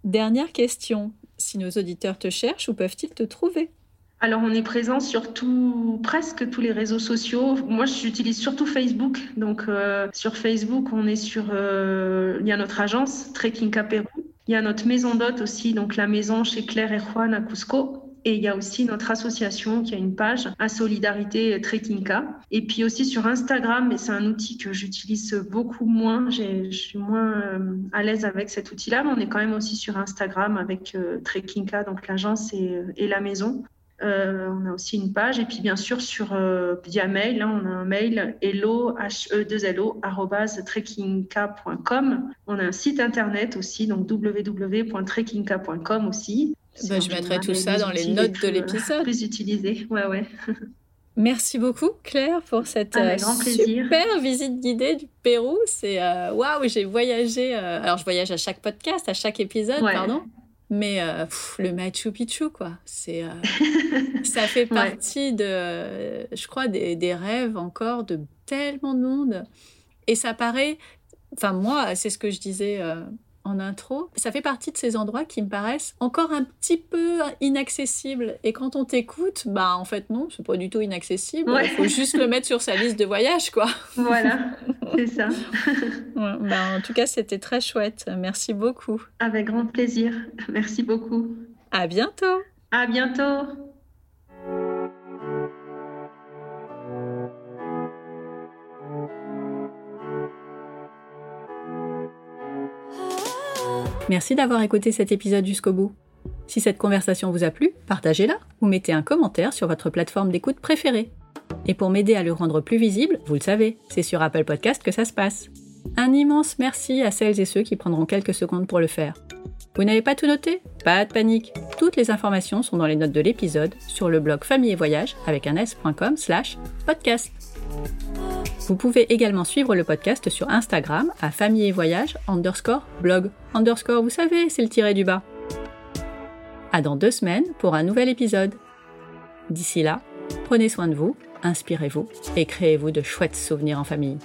Dernière question. Si nos auditeurs te cherchent, où peuvent-ils te trouver alors, on est présent sur tout, presque tous les réseaux sociaux. Moi, j'utilise surtout Facebook. Donc, euh, sur Facebook, on est sur. Euh, il y a notre agence, Trekking Pérou. Il y a notre maison d'hôte aussi, donc la maison chez Claire et Juan à Cusco. Et il y a aussi notre association qui a une page à Solidarité Trekkinga. Et puis aussi sur Instagram, mais c'est un outil que j'utilise beaucoup moins. Je suis moins euh, à l'aise avec cet outil-là, mais on est quand même aussi sur Instagram avec euh, Trekkinga, donc l'agence et, euh, la maison. Euh, on a aussi une page et puis bien sûr sur via mail, hein, on a un mail hello h e 2 lo trekkingka.com. On a un site internet aussi donc www.trekkingka.com aussi. Bah, je mettrai tout ça dans les notes de l'épisode. Plus utilisé, ouais, ouais. Merci beaucoup Claire pour cette euh, super visite guidée du Pérou. C'est euh, waouh, j'ai voyagé. Euh, alors je voyage à chaque podcast, à chaque épisode, pardon. Mais le Machu Picchu, quoi, c'est ça fait partie de, je crois, des, des, rêves encore de tellement de monde. Et ça paraît, enfin moi, c'est ce que je disais en intro, ça fait partie de ces endroits qui me paraissent encore un petit peu inaccessibles. Et quand on t'écoute, bah en fait non, c'est pas du tout inaccessible. Il faut juste le mettre sur sa liste de voyage, quoi. Voilà, c'est ça. bah, en tout cas, c'était très chouette. Merci beaucoup. Avec grand plaisir. Merci beaucoup. À bientôt. À bientôt. Merci d'avoir écouté cet épisode jusqu'au bout. Si cette conversation vous a plu, partagez-la ou mettez un commentaire sur votre plateforme d'écoute préférée. Et pour m'aider à le rendre plus visible, vous le savez, c'est sur Apple Podcast que ça se passe. Un immense merci à celles et ceux qui prendront quelques secondes pour le faire. Vous n'avez pas tout noté? Pas de panique. Toutes les informations sont dans les notes de l'épisode sur le blog famille et voyage avec un s.com slash podcast. Vous pouvez également suivre le podcast sur Instagram à famille et voyage underscore blog underscore, vous savez, c'est le tiré du bas. À dans deux semaines pour un nouvel épisode. D'ici là, prenez soin de vous, inspirez-vous et créez-vous de chouettes souvenirs en famille.